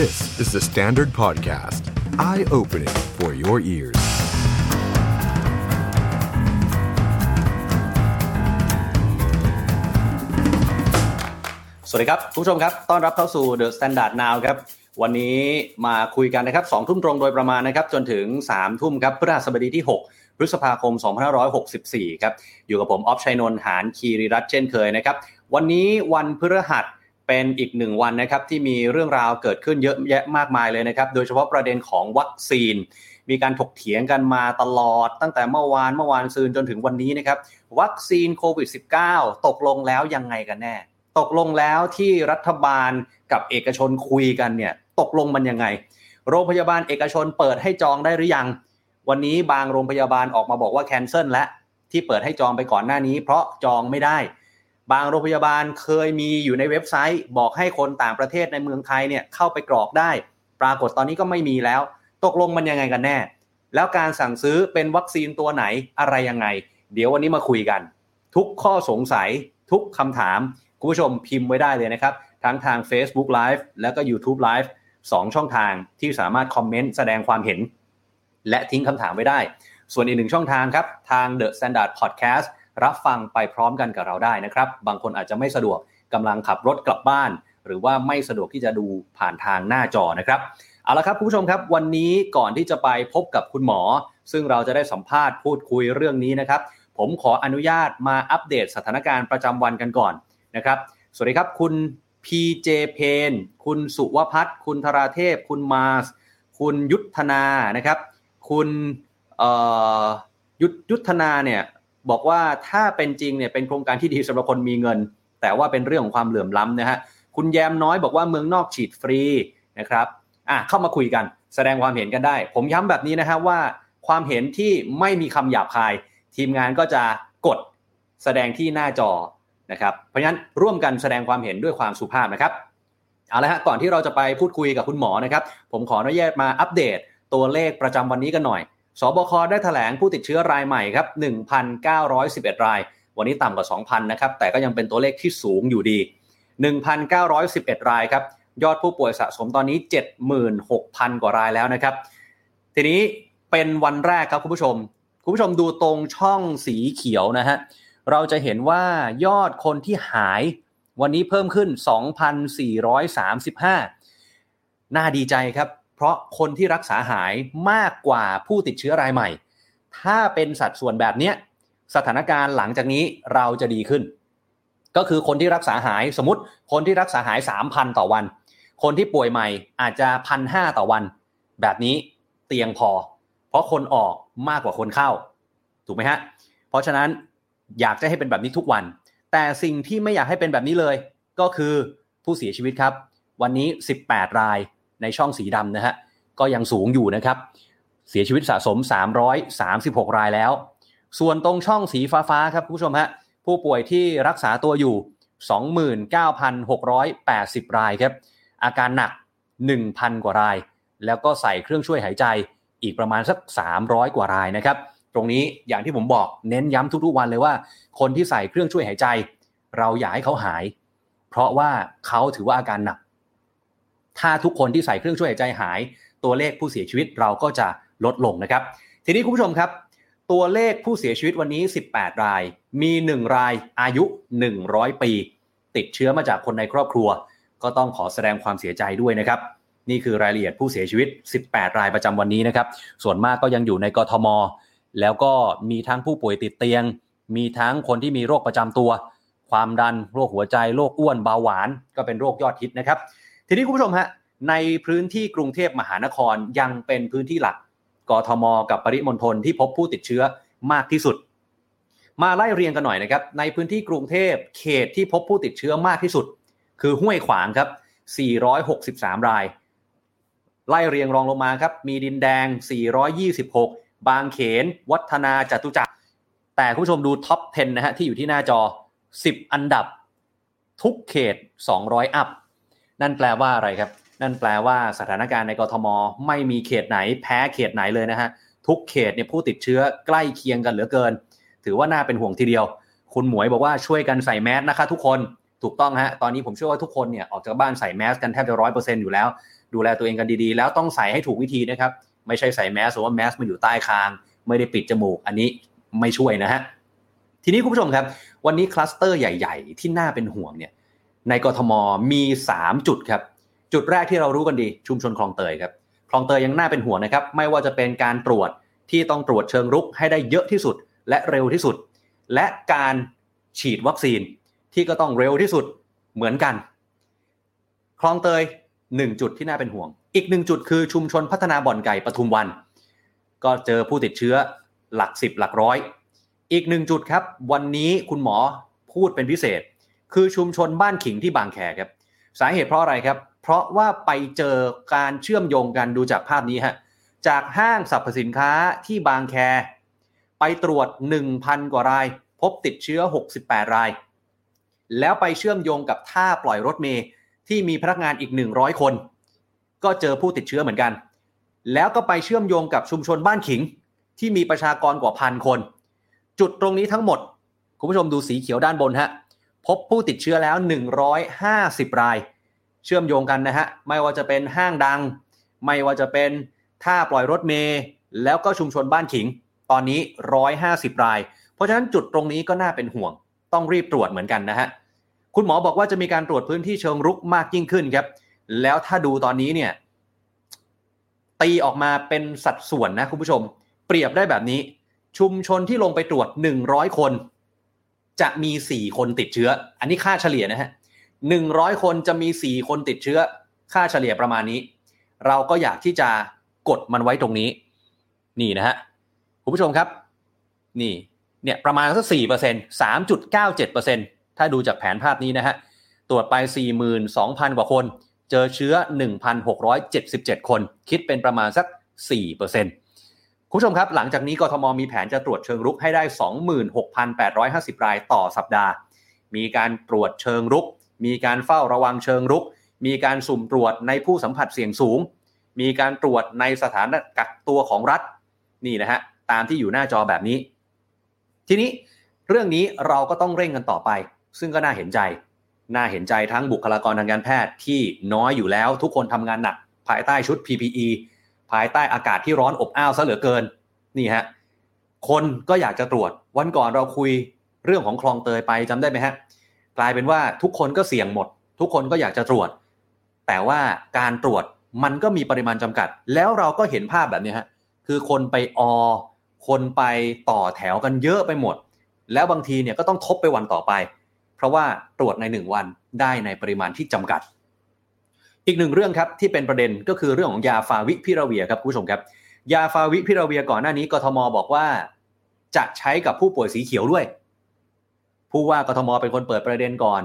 This is the Standard Podcast. Eye-opening for your ears. สวัสดีครับคุณผู้ชมครับ ต้อนรับเข้าสู่ The Standard Now ครับ วันนี้มาคุยกันนะครับ2ทุ่มตรงโดยประมาณนะครับ จนถึง3ทุ่มครับพฤหัสบดีที่ 6 พฤษภาคม 2564 ครับ อยู่กับผม ออฟชัยนนท์หานคีริรัตน์เช่นเคยนะครับ วันนี้วันพฤหัส เป็นอีกหนึ่งวันนะครับที่มีเรื่องราวเกิดขึ้นเยอะแยะมากมายเลยนะครับ โดยเฉพาะประเด็นของวัคซีน มีการถกเถียงกันมาตลอด ตั้งแต่เมื่อวานเมื่อวานซืนจนถึงวันนี้นะครับ วัคซีนโควิด -19 ตกลงแล้วยังไงกันแน่ ตกลงแล้วที่รัฐบาลกับเอกชนคุยกันเนี่ยตกลงมันยังไง โรงพยาบาลเอกชนเปิดให้จองได้หรือยัง วันนี้บางโรงพยาบาลออกมาบอกว่าแคนเซิลและที่เปิดให้จองไปก่อนหน้านี้ เพราะจองไม่ได้ บางโรงพยาบาลเคยมีอยู่ในเว็บไซต์ บอกให้คนต่างประเทศในเมืองไทยเนี่ยเข้าไปกรอกได้ ปรากฏตอนนี้ก็ไม่มีแล้ว ตกลงมันยังไงกันแน่ แล้วการสั่งซื้อเป็นวัคซีนตัวไหนอะไรยังไง เดี๋ยววันนี้มาคุยกัน ทุกข้อสงสัยทุกคำถาม คุณผู้ชมพิมพ์ไว้ได้เลยนะครับ ทั้งทาง Facebook Live แล้วก็ YouTube Live 2 ช่องทางที่สามารถคอมเมนต์แสดงความเห็น และทิ้งคำถามไว้ได้ ส่วนอีกหนึ่งช่องทางครับทาง The Standard Podcast รับฟังไปพร้อมกันกับเราได้นะครับ บางคนอาจจะไม่สะดวกกำลังขับรถกลับบ้าน หรือว่าไม่สะดวกที่จะดูผ่านทางหน้าจอนะครับเอาละครับคุณผู้ชมครับ วันนี้ก่อนที่จะไปพบกับคุณหมอ ซึ่งเราจะได้สัมภาษณ์พูดคุยเรื่องนี้นะครับ ผมขออนุญาตมาอัปเดตสถานการณ์ประจำวันกันก่อนนะครับ สวัสดีครับคุณ PJ เพนคุณสุวพัฒน์คุณธราเทพ คุณมาส คุณยุทธนานะครับ คุณยุทธนาเนี่ย บอกว่าถ้าเป็นจริงเนี่ยเป็นโครงการที่ดีสำหรับคนมีเงิน แต่ว่าเป็นเรื่องของความเหลื่อมล้ำนะฮะคุณแยมน้อยบอกว่าเมืองนอกฉีดฟรีนะครับอะเข้ามาคุยกัน แสดงความเห็นกันได้ ผมย้ำแบบนี้นะฮะว่าความเห็นที่ไม่มีคำหยาบคาย ทีมงานก็จะกดแสดงที่หน้าจอนะครับเพราะฉะนั้นร่วมกันแสดงความเห็นด้วยความสุภาพนะครับเอาละฮะก่อนที่เราจะไปพูดคุยกับคุณหมอนะครับ ผมขออนุญาตมาอัปเดตตัวเลขประจำวันนี้กันหน่อย สบคได้ถแถลงผู้ติดเชื้อรายใหม่ครับ 1,911 ราย วันนี้ต่ำกว่า 2,000 นะครับ แต่ก็ยังเป็นตัวเลขที่สูงอยู่ดี 1,911 รายครับ ยอดผู้ป่วยสะสมตอนนี้ 76,000 กว่ารายแล้วนะครับ ทีนี้เป็นวันแรกครับคุณผู้ชม คุณผู้ชมดูตรงช่องสีเขียวนะฮะ เราจะเห็นว่ายอดคนที่หายวันนี้เพิ่มขึ้น 2,435 น่าดีใจครับ ราะคนที่รักษาหายมากกว่าผู้ติดเชื้อรายใหม่ ถ้าเป็นสัดส่วนแบบนี้สถานการณ์หลังจากนี้เราจะดีขึ้น ก็คือคนที่รักษาหายสมมติ คนที่รักษาหาย 3,000 ต่อวัน คนที่ป่วยใหม่อาจจะพันห้าต่อวัน แบบนี้เตียงพอ เพราะคนออกมากกว่าคนเข้า ถูกไหมฮะ เพราะฉะนั้นอยากจะให้เป็นแบบนี้ทุกวัน แต่สิ่งที่ไม่อยากให้เป็นแบบนี้เลย ก็คือผู้เสียชีวิตครับ วันนี้ 18 ราย ในช่องสีดำนะฮะก็ยังสูงอยู่นะครับ เสียชีวิตสะสม 336 รายแล้ว ส่วนตรงช่องสีฟ้าๆครับผู้ชมฮะผู้ป่วยที่รักษาตัวอยู่ 29,680 รายครับ อาการหนัก 1,000 กว่าราย แล้วก็ใส่เครื่องช่วยหายใจอีกประมาณสัก 300 กว่ารายนะครับ ตรงนี้อย่างที่ผมบอกเน้นย้ำทุกๆวันเลยว่า คนที่ใส่เครื่องช่วยหายใจ เราอยากให้เขาหาย เพราะว่าเขาถือว่าอาการหนัก ถ้าทุกคนที่ใส่เครื่องช่วยหายใจหาย ตัวเลขผู้เสียชีวิตเราก็จะลดลงนะครับ ทีนี้คุณผู้ชมครับ ตัวเลขผู้เสียชีวิตวันนี้ 18 ราย มี 1 รายอายุ 100 ปี ติดเชื้อมาจากคนในครอบครัว ก็ต้องขอแสดงความเสียใจด้วยนะครับ นี่คือรายละเอียดผู้เสียชีวิต 18 รายประจำวันนี้นะครับ ส่วนมากก็ยังอยู่ในกทม แล้วก็มีทั้งผู้ป่วยติดเตียง มีทั้งคนที่มีโรคประจำตัว ความดัน โรคหัวใจ โรคอ้วน เบาหวาน ก็เป็นโรคยอดฮิตนะครับ ทีนี้คุณผู้ชมฮะในพื้นที่กรุงเทพมหานครยังเป็นพื้นที่หลักกทม กับปริมณฑลที่พบผู้ติดเชื้อมากที่สุด มาไล่เรียงกันหน่อยนะครับ ในพื้นที่กรุงเทพเขตที่พบผู้ติดเชื้อมากที่สุด คือห้วยขวางครับ 463 ราย ไล่เรียงรองลงมาครับ มีดินแดง 426 บางเขน วัฒนาจตุจักร แต่คุณผู้ชมดูท็อป 10 นะฮะที่อยู่ที่หน้าจอ 10 อันดับ ทุกเขต 200 อัพ นั่นแปลว่าอะไรครับ นั่นแปลว่าสถานการณ์ในกรทม ไม่มีเขตไหนแพ้เขตไหนเลยนะฮะทุกเขตเนี่ยผู้ติดเชื้อใกล้เคียงกันเหลือเกิน ถือว่าน่าเป็นห่วงทีเดียว คุณหมวยบอกว่าช่วยกันใส่แมสนะคะ ทุกคนถูกต้องฮะตอนนี้ผมเชื่อว่าทุกคนเนี่ยออกจากบ้านใส่แมสกันแทบจะร้อยเปอร์เซ็นต์อยู่แล้ว ดูแลตัวเองกันดีๆ แล้วต้องใส่ให้ถูกวิธีนะครับ ไม่ใช่ใส่แมสหรือว่าแมสมันอยู่ใต้คาง ไม่ได้ปิดจมูกอันนี้ไม่ช่วยนะฮะทีนี้คุณผู้ชมครับ วันนี้คลัสเตอร์ใหญ่ ๆ ที่น่าเป็นห่วงเนี่ย ในกรทมมี 3 จุดครับ จุดแรกที่เรารู้กันดี ชุมชนคลองเตยครับ คลองเตยยังน่าเป็นห่วงนะครับ ไม่ว่าจะเป็นการตรวจที่ต้องตรวจเชิงรุกให้ได้เยอะที่สุด และเร็วที่สุด และการฉีดวัคซีนที่ก็ต้องเร็วที่สุดเหมือนกัน คลองเตยหนึ่งจุดที่น่าเป็นห่วง อีกหนึ่งจุดคือชุมชนพัฒนาบ่อนไก่ปทุมวัน ก็เจอผู้ติดเชื้อหลักสิบหลักร้อย อีกหนึ่งจุดครับ วันนี้คุณหมอพูดเป็นพิเศษ คือชุมชนบ้านขิงที่บางแคครับ สาเหตุเพราะอะไรครับ เพราะว่าไปเจอการเชื่อมโยงกันดูจากภาพนี้ฮะจากห้างสรรพสินค้าที่บางแค ไปตรวจ 1,000 กว่าราย พบติดเชื้อ 68 ราย แล้วไปเชื่อมโยงกับท่าปล่อยรถเมย์ที่มีพนักงานอีก 100 คน ก็เจอผู้ติดเชื้อเหมือนกัน แล้วก็ไปเชื่อมโยงกับชุมชนบ้านขิง ที่มีประชากรกว่าพันคน จุดตรงนี้ทั้งหมด คุณผู้ชมดูสีเขียวด้านบนฮะ พบผู้ติดเชื้อแล้ว 150 ราย เชื่อมโยงกันนะฮะ ไม่ว่าจะเป็นห้างดัง ไม่ว่าจะเป็นท่าปล่อยรถเมย์แล้วก็ชุมชนบ้านขิง ตอนนี้ 150 ราย เพราะฉะนั้นจุดตรงนี้ก็น่าเป็นห่วง ต้องรีบตรวจเหมือนกันนะฮะ คุณหมอบอกว่าจะมีการตรวจพื้นที่เชิงรุกมากยิ่งขึ้นครับ แล้วถ้าดูตอนนี้เนี่ย ตีออกมาเป็นสัดส่วนนะคุณผู้ชม เปรียบได้แบบนี้ ชุมชนที่ลงไปตรวจ 100 คน จะมี 4 คนติดเชื้อ อันนี้ค่าเฉลี่ยนะฮะ100คนจะมี 4 คนติดเชื้อ ค่าเฉลี่ยประมาณนี้ เราก็อยากที่จะกดมันไว้ตรงนี้ นี่นะฮะคุณผู้ชมครับ นี่เนี่ยประมาณสักสี่เปอร์เซ็นต์สามจุดเก้าเจ็ดเปอร์เซ็นถ้าดูจากแผนภาพนี้นะฮะ ตรวจไปสี่หมื่นสองพันกว่าคน เจอเชื้อหนึ่งพันหกร้อยเจ็ดสิบเจ็ดคน คิดเป็นประมาณสักสี่เปอร์เซ็นต์ คุณผู้ชมครับ หลังจากนี้กทมมีแผนจะตรวจเชิงรุกให้ได้ 26,850 รายต่อสัปดาห์ มีการตรวจเชิงรุก มีการเฝ้าระวังเชิงรุก มีการสุ่มตรวจในผู้สัมผัสเสี่ยงสูง มีการตรวจในสถานกักตัวของรัฐนี่นะฮะตามที่อยู่หน้าจอแบบนี้ ทีนี้เรื่องนี้เราก็ต้องเร่งกันต่อไป ซึ่งก็น่าเห็นใจ น่าเห็นใจทั้งบุคลากรทางการแพทย์ที่น้อยอยู่แล้วทุกคนทำงานหนักภายใต้ชุด PPE ภายใต้อากาศที่ร้อนอบอ้าวซะเหลือเกินนี่ฮะคนก็อยากจะตรวจ วันก่อนเราคุยเรื่องของคลองเตยไปจำได้ไหมฮะกลายเป็นว่าทุกคนก็เสี่ยงหมด ทุกคนก็อยากจะตรวจ แต่ว่าการตรวจมันก็มีปริมาณจำกัด แล้วเราก็เห็นภาพแบบนี้ฮะคือคนไปอคนไปต่อแถวกันเยอะไปหมด แล้วบางทีเนี่ยก็ต้องทบไปวันต่อไป เพราะว่าตรวจในหนึ่งวันได้ในปริมาณที่จำกัด อีกหนึ่งเรื่องครับที่เป็นประเด็นก็คือเรื่องของยาฟาวิพิราเวียครับคุณผู้ชมครับ ยาฟาวิพิราเวียก่อนหน้านี้กทมบอกว่า จะใช้กับผู้ป่วยสีเขียวด้วย ผู้ว่ากทมเป็นคนเปิดประเด็นก่อน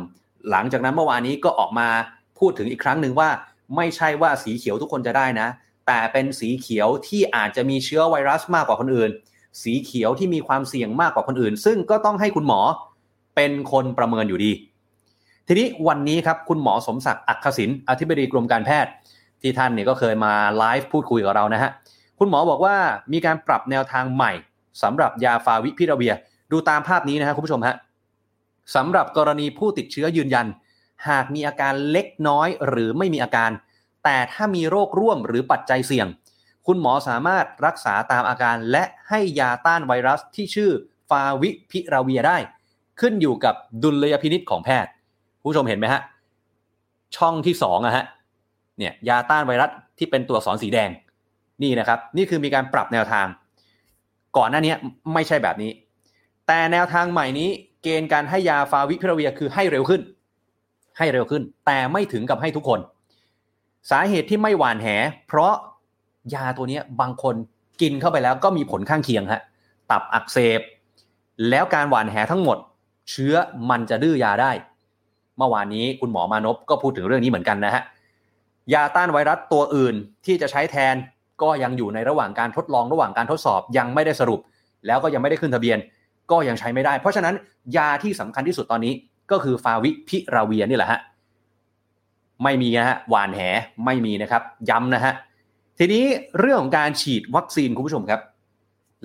หลังจากนั้นเมื่อวานนี้ก็ออกมาพูดถึงอีกครั้งหนึ่งว่า ไม่ใช่ว่าสีเขียวทุกคนจะได้นะ แต่เป็นสีเขียวที่อาจจะมีเชื้อไวรัสมากกว่าคนอื่น สีเขียวที่มีความเสี่ยงมากกว่าคนอื่น ซึ่งก็ต้องให้คุณหมอเป็นคนประเมินอยู่ดี ทีนี้วันนี้ครับคุณหมอสมศักดิ์อักขศินอธิบดีกรมการแพทย์ ที่ท่านเนี่ยก็เคยมาไลฟ์พูดคุยกับเรานะฮะคุณหมอบอกว่ามีการปรับแนวทางใหม่สำหรับยาฟาวิพิราเวีย ดูตามภาพนี้นะฮะคุณผู้ชมฮะสำหรับกรณีผู้ติดเชื้อยืนยัน หากมีอาการเล็กน้อยหรือไม่มีอาการ แต่ถ้ามีโรคร่วมหรือปัจจัยเสี่ยง คุณหมอสามารถรักษาตามอาการและให้ยาต้านไวรัสที่ชื่อฟาวิพิราเวียได้ ขึ้นอยู่กับดุลยพินิษของแพทย์ ผู้ชมเห็นไหมฮะ ช่องที่สองอะฮะ เนี่ย ยาต้านไวรัสที่เป็นตัวอักษรสีแดง นี่นะครับ นี่คือมีการปรับแนวทาง ก่อนหน้านี้ไม่ใช่แบบนี้ แต่แนวทางใหม่นี้เกณฑ์การให้ยาฟาวิพิราเวียคือให้เร็วขึ้น ให้เร็วขึ้น แต่ไม่ถึงกับให้ทุกคน สาเหตุที่ไม่หวานแห เพราะยาตัวนี้บางคนกินเข้าไปแล้วก็มีผลข้างเคียงฮะ ตับอักเสบ แล้วการหวานแหทั้งหมด เชื้อมันจะดื้อยาได้ เมื่อวานนี้คุณหมอมานพก็พูดถึงเรื่องนี้เหมือนกันนะฮะยาต้านไวรัสตัวอื่นที่จะใช้แทนก็ยังอยู่ในระหว่างการทดลองระหว่างการทดสอบยังไม่ได้สรุป แล้วก็ยังไม่ได้ขึ้นทะเบียน ก็ยังใช้ไม่ได้ เพราะฉะนั้นยาที่สำคัญที่สุดตอนนี้ก็คือฟาวิพิราเวียนี่แหละฮะไม่มีนะฮะหวานแหไม่มีนะครับ ย้ำนะฮะทีนี้เรื่องของการฉีดวัคซีนคุณผู้ชมครับ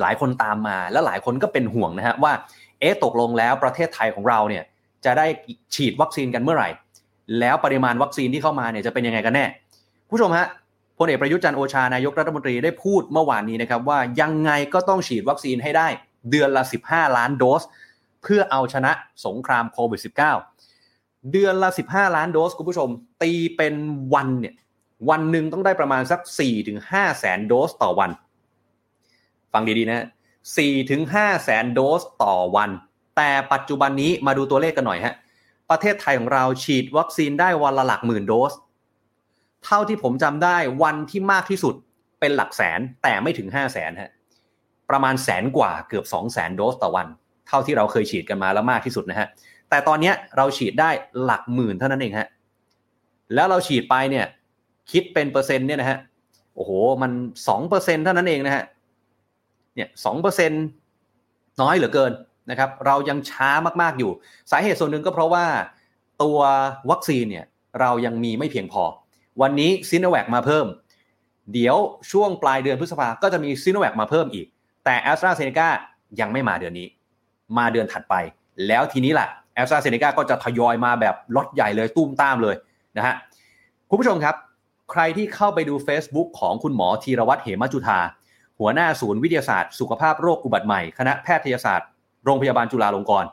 หลายคนตามมาและหลายคนก็เป็นห่วงนะฮะว่าเอ๊ะตกลงแล้วประเทศไทยของเราเนี่ย จะได้ฉีดวัคซีนกันเมื่อไหร่ แล้วปริมาณวัคซีนที่เข้ามาเนี่ยจะเป็นยังไงกันแน่ผู้ชมฮะพลเอกประยุทธ์จันโอชานายกรัฐมนตรีได้พูดเมื่อวานนี้นะครับว่ายังไงก็ต้องฉีดวัคซีนให้ได้เดือนละ 15 ล้านโดส เพื่อเอาชนะสงครามโควิด -19 เดือนละ 15 ล้านโดสคุณผู้ชม ตีเป็นวันเนี่ยวันหนึ่งต้องได้ประมาณสัก 4-5 แสนโดสต่อวัน ฟังดีๆนะ4-5 แสนโดสต่อวัน แต่ปัจจุบันนี้มาดูตัวเลขกันหน่อยฮะ ประเทศไทยของเราฉีดวัคซีนได้วันละหลักหมื่นโดส เท่าที่ผมจำได้วันที่มากที่สุดเป็นหลักแสนแต่ไม่ถึง5 0 0แสนฮะ ประมาณแสนกว่าเกือบ2 0 0แสนโดสต่อวัน เท่าที่เราเคยฉีดกันมาแล้วมากที่สุดนะฮะ แต่ตอนนี้เราฉีดได้หลักหมื่นเท่านั้นเองฮะ แล้วเราฉีดไปเนี่ยคิดเป็นเปอร์เซ็นต์เนี่ยนะฮะ โอ้โห มันสองเปอร์เซ็นเท่านั้นเองนะฮะ เนี่ยสองเปอร์เซ็นน้อยเหลือเกิน นะครับเรายังช้ามากๆอยู่ สาเหตุส่วนหนึ่งก็เพราะว่าตัววัคซีนเนี่ยเรายังมีไม่เพียงพอ วันนี้ซีโนแวคมาเพิ่ม เดี๋ยวช่วงปลายเดือนพฤษภาก็จะมีซีโนแวคมาเพิ่มอีก แต่แอสตราเซเนกายังไม่มาเดือนนี้ มาเดือนถัดไป แล้วทีนี้แหละแอสตราเซเนกาก็จะทยอยมาแบบล็อตใหญ่เลยตูมตามเลยนะฮะคุณผู้ชมครับ ใครที่เข้าไปดู Facebook ของคุณหมอธีระวัฒน์ เหมะจุฑาหัวหน้าศูนย์วิทยาศาสตร์ สุขภาพโรคอุบัติใหม่ คณะแพทยศาสตร์ โรงพยาบาลจุฬาลงกรณ์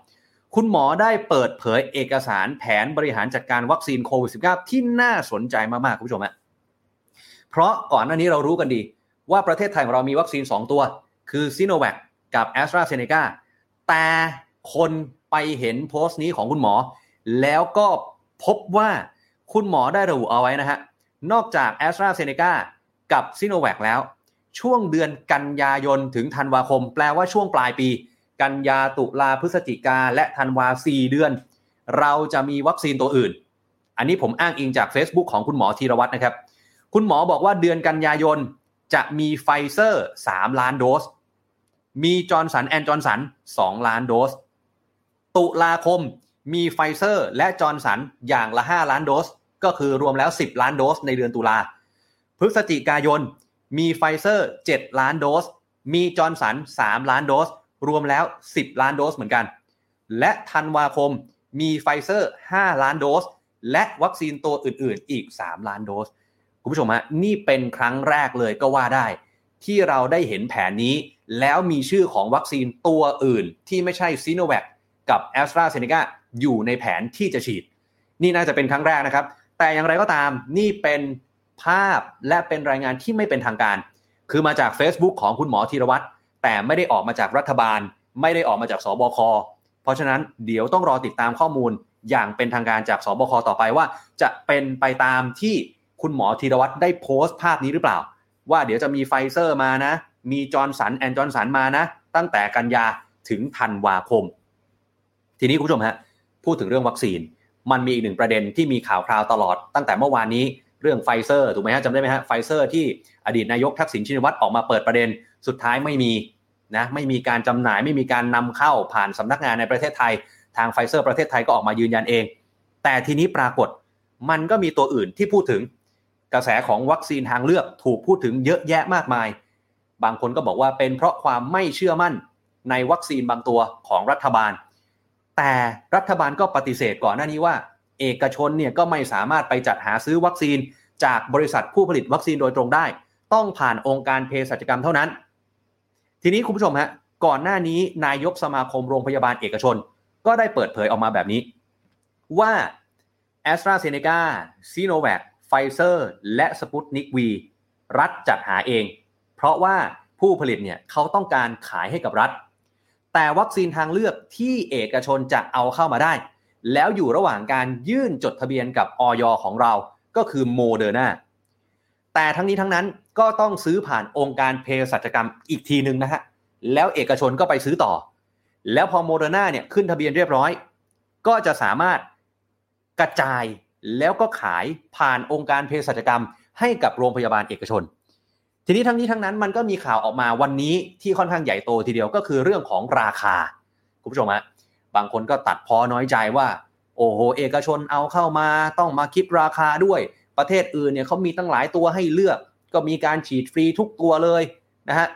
คุณหมอได้เปิดเผยเอกสารแผนบริหารจัดการวัคซีนโควิด -19 ที่น่าสนใจมาก ๆ คุณผู้ชมฮะเพราะก่อนหน้านี้เรารู้กันดี ว่าประเทศไทยของเรามีวัคซีน 2 ตัว คือซีโนแวคกับแอสตราเซเนกาแต่คนไปเห็นโพสต์นี้ของคุณหมอ แล้วก็พบว่าคุณหมอได้ระบุเอาไว้นะฮะ นอกจากแอสตราเซเนกากับซีโนแวคแล้ว ช่วงเดือนกันยายนถึงธันวาคม แปลว่าช่วงปลายปี กันยาตุลาพฤศจิกาและธันวาสี่เดือน เราจะมีวัคซีนตัวอื่น อันนี้ผมอ้างอิงจาก Facebook ของคุณหมอธีระวัฒน์นะครับ คุณหมอบอกว่าเดือนกันยายนจะมีไฟเซอร์3ล้านโดส มีจอห์นสันแอนด์จอร์นสัน2ล้านโดส ตุลาคมมีไฟเซอร์และจอห์นสันอย่างละ 5 ล้านโดส ก็คือรวมแล้ว 10 ล้านโดสในเดือนตุลา พฤศจิกายนมีไฟเซอร์ 7 ล้านโดส มีจอห์นสัน 3 ล้านโดส รวมแล้ว 10 ล้านโดสเหมือนกัน และธันวาคมมีไฟเซอร์ 5 ล้านโดส และวัคซีนตัวอื่นๆ อีก 3 ล้านโดส คุณผู้ชมฮะนี่เป็นครั้งแรกเลยก็ว่าได้ ที่เราได้เห็นแผนนี้ แล้วมีชื่อของวัคซีนตัวอื่น ที่ไม่ใช่ซีโนแวคกับแอสตราเซเนกาอยู่ในแผนที่จะฉีด นี่น่าจะเป็นครั้งแรกนะครับ แต่อย่างไรก็ตามนี่เป็นภาพและเป็นรายงานที่ไม่เป็นทางการ คือมาจาก Facebook ของคุณหมอธีระวัฒน์ แต่ไม่ได้ออกมาจากรัฐบาล ไม่ได้ออกมาจากศบค เพราะฉะนั้นเดี๋ยวต้องรอติดตามข้อมูลอย่างเป็นทางการจากศบคต่อไปว่า จะเป็นไปตามที่คุณหมอธีระวัฒน์ได้โพสต์ภาพนี้หรือเปล่า ว่าเดี๋ยวจะมีไฟเซอร์มานะ มีจอห์นสันแอนด์จอห์นสันมานะ ตั้งแต่กันยาถึงธันวาคม ทีนี้คุณผู้ชมฮะพูดถึงเรื่องวัคซีน มันมีอีกหนึ่งประเด็นที่มีข่าวคราวตลอดตั้งแต่เมื่อวานนี้เรื่องไฟเซอร์ถูกไหมฮะจำได้ไหมฮะไฟเซอร์ที่อดีตนายกทักษิณชินวัตรออกมาเปิดประเด็น สุดท้ายไม่มีนะไม่มีการจำหน่ายไม่มีการนำเข้าผ่านสำนักงานในประเทศไทย ทางไฟเซอร์ประเทศไทยก็ออกมายืนยันเอง แต่ทีนี้ปรากฏมันก็มีตัวอื่นที่พูดถึงกระแสของวัคซีนทางเลือกถูกพูดถึงเยอะแยะมากมาย บางคนก็บอกว่าเป็นเพราะความไม่เชื่อมั่นในวัคซีนบางตัวของรัฐบาล แต่รัฐบาลก็ปฏิเสธก่อนหน้านี้ว่า เอกชนเนี่ยก็ไม่สามารถไปจัดหาซื้อวัคซีน จากบริษัทผู้ผลิตวัคซีนโดยตรงได้ ต้องผ่านองค์การเภสัชกรรมเท่านั้น ทีนี้คุณผู้ชมฮะก่อนหน้านี้นายกสมาคมโรงพยาบาลเอกชน ก็ได้เปิดเผยออกมาแบบนี้ ว่า AstraZeneca Sinovac ไฟเซอร์และสปุตนิกวีรัฐจัดหาเอง เพราะว่าผู้ผลิตเนี่ยเขาต้องการขายให้กับรัฐ แต่วัคซีนทางเลือกที่เอกชนจะเอาเข้ามาได้ แล้วอยู่ระหว่างการยื่นจดทะเบียนกับอย. ของเราก็คือโมเดอร์นา แต่ทั้งนี้ทั้งนั้นก็ต้องซื้อผ่านองค์การเภสัชกรรมอีกทีหนึ่งนะฮะ แล้วเอกชนก็ไปซื้อต่อ แล้วพอโมเดอร์นาเนี่ยขึ้นทะเบียนเรียบร้อย ก็จะสามารถกระจายแล้วก็ขายผ่านองค์การเภสัชกรรม ให้กับโรงพยาบาลเอกชน ทีนี้ทั้งนี้ทั้งนั้นมันก็มีข่าวออกมาวันนี้ที่ค่อนข้างใหญ่โตทีเดียวก็คือเรื่องของราคาคุณผู้ชมฮะบางคนก็ตัดพ้อน้อยใจว่า โอ้โห เอกชนเอาเข้ามาต้องมาคิดราคาด้วย ประเทศอื่นเนี่ยเขามีตั้งหลายตัวให้เลือก ก็มีการฉีดฟรีทุกตัวเลยนะฮะ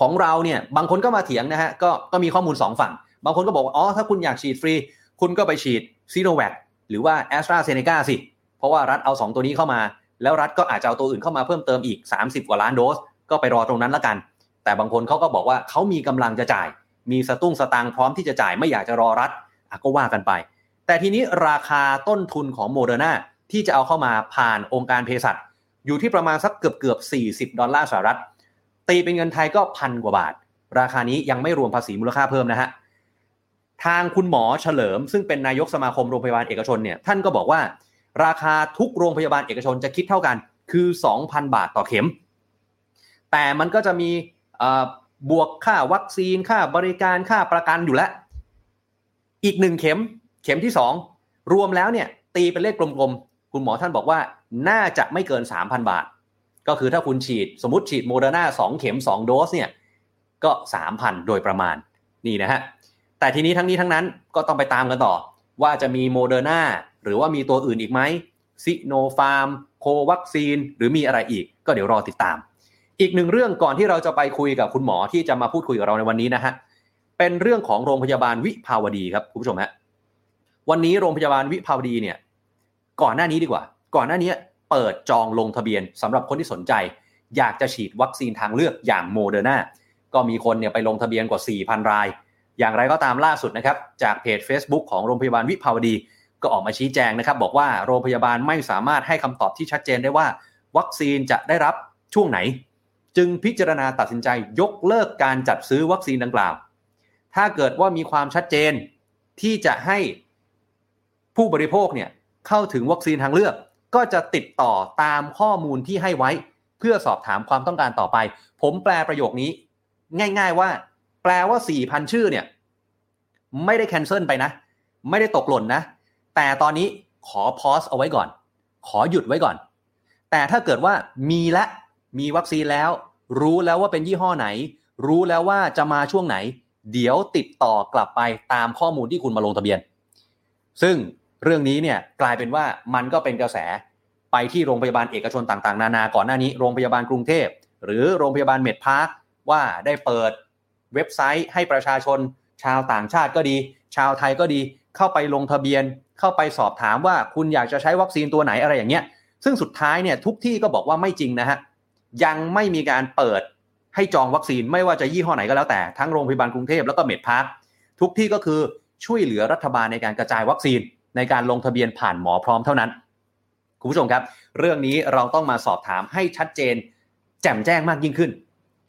ของเราเนี่ยบางคนก็มาเถียงนะฮะก็ก็มีข้อมูล 2 ฝั่ง บางคนก็บอกว่าอ๋อถ้าคุณอยากฉีดฟรี คุณก็ไปฉีดซีโนแวคหรือว่าแอสตราเซเนกาสิ เพราะว่ารัฐเอา 2 ตัวนี้เข้ามา แล้วรัฐก็อาจจะเอาตัวอื่นเข้ามาเพิ่มเติมอีก 30 กว่าล้านโดส ก็ไปรอตรงนั้นละกัน แต่บางคนเขาก็บอกว่าเขามีกำลังจะจ่าย มีสตุ้งสตางค์พร้อมที่จะจ่ายไม่อยากจะรอรัฐก็ว่ากันไป แต่ทีนี้ราคาต้นทุนของโมเดอร์นา ที่จะเอาเข้ามาผ่านองค์การเภสัชอยู่ที่ประมาณสักเกือบเกือบ40 ดอลลาร์สหรัฐ ตีเป็นเงินไทยก็พันกว่าบาท ราคานี้ยังไม่รวมภาษีมูลค่าเพิ่มนะฮะทางคุณหมอเฉลิม ซึ่งเป็นนายกสมาคมโรงพยาบาลเอกชนเนี่ยท่านก็บอกว่า ราคาทุกโรงพยาบาลเอกชนจะคิดเท่ากันคือ 2,000 บาทต่อเข็ม แต่มันก็จะมีบวกค่าวัคซีนค่าบริการค่าประกันอยู่แล้วอีกหนึ่งเข็ม เข็มที่ 2 รวมแล้วเนี่ยตีเป็นเลขกลม คุณหมอท่านบอกว่าน่าจะไม่เกิน 3,000 บาท ก็คือถ้าคุณฉีดสมมติฉีดโมเดอร์นา2เข็ม 2 โดสเนี่ยก็ 3,000 โดยประมาณนี่นะฮะแต่ทีนี้ทั้งนี้ทั้งนั้นก็ต้องไปตามกันต่อ ว่าจะมีโมเดอร์นาหรือว่ามีตัวอื่นอีกไหมซิโนฟาร์มโควาซิน หรือมีอะไรอีก ก็เดี๋ยวรอติดตาม อีกหนึ่งเรื่องก่อนที่เราจะไปคุยกับคุณหมอที่จะมาพูดคุยกับเราในวันนี้นะฮะเป็นเรื่องของโรงพยาบาลวิภาวดีครับคุณผู้ชมฮะวันนี้โรงพยาบาลวิภาวดีเนี่ย ก่อนหน้านี้ดีกว่า ก่อนหน้านี้เปิดจองลงทะเบียนสำหรับคนที่สนใจ อยากจะฉีดวัคซีนทางเลือกอย่างโมเดอร์นาก็มีคนเนี่ยไปลงทะเบียนกว่า 4,000 ราย อย่างไรก็ตามล่าสุดนะครับ จากเพจ Facebook ของโรงพยาบาลวิภาวดี ก็ออกมาชี้แจงนะครับ บอกว่าโรงพยาบาลไม่สามารถให้คำตอบที่ชัดเจนได้ว่า วัคซีนจะได้รับช่วงไหน จึงพิจารณาตัดสินใจยกเลิกการจัดซื้อวัคซีนดังกล่าว ถ้าเกิดว่ามีความชัดเจนที่จะให้ผู้บริโภคเนี่ย เข้าถึงวัคซีนทางเลือก ก็จะติดต่อตามข้อมูลที่ให้ไว้ เพื่อสอบถามความต้องการต่อไป ผมแปลประโยคนี้ ง่าย ๆว่า แปลว่า 4,000 ชื่อเนี่ย ไม่ได้แคนเซิลไปนะ ไม่ได้ตกหล่นนะ แต่ตอนนี้ขอพอสเอาไว้ก่อน ขอหยุดไว้ก่อน แต่ถ้าเกิดว่ามีและมีวัคซีนแล้ว รู้แล้วว่าเป็นยี่ห้อไหน รู้แล้วว่าจะมาช่วงไหน เดี๋ยวติดต่อกลับไปตามข้อมูลที่คุณมาลงทะเบียน ซึ่ง เรื่องนี้เนี่ยกลายเป็นว่ามันก็เป็นกระแสไปที่โรงพยาบาลเอกชนต่างๆ นานาก่อนหน้านี้โรงพยาบาลกรุงเทพ หรือโรงพยาบาลเมดพาร์คว่าได้เปิดเว็บไซต์ให้ประชาชน ชาวต่างชาติก็ดี ชาวไทยก็ดีเข้าไปลงทะเบียน เข้าไปสอบถามว่าคุณอยากจะใช้วัคซีนตัวไหนอะไรอย่างเงี้ยซึ่งสุดท้ายเนี่ยทุกที่ก็บอกว่าไม่จริงนะฮะยังไม่มีการเปิดให้จองวัคซีนไม่ว่าจะยี่ห้อไหนก็แล้วแต่ทั้งโรงพยาบาลกรุงเทพแล้วก็เมดพาร์คทุกที่ก็คือช่วยเหลือรัฐบาลในการกระจายวัคซีน ในการลงทะเบียนผ่านหมอพร้อมเท่านั้น คุณผู้ชมครับ เรื่องนี้เราต้องมาสอบถามให้ชัดเจน แจ่มแจ้งมากยิ่งขึ้น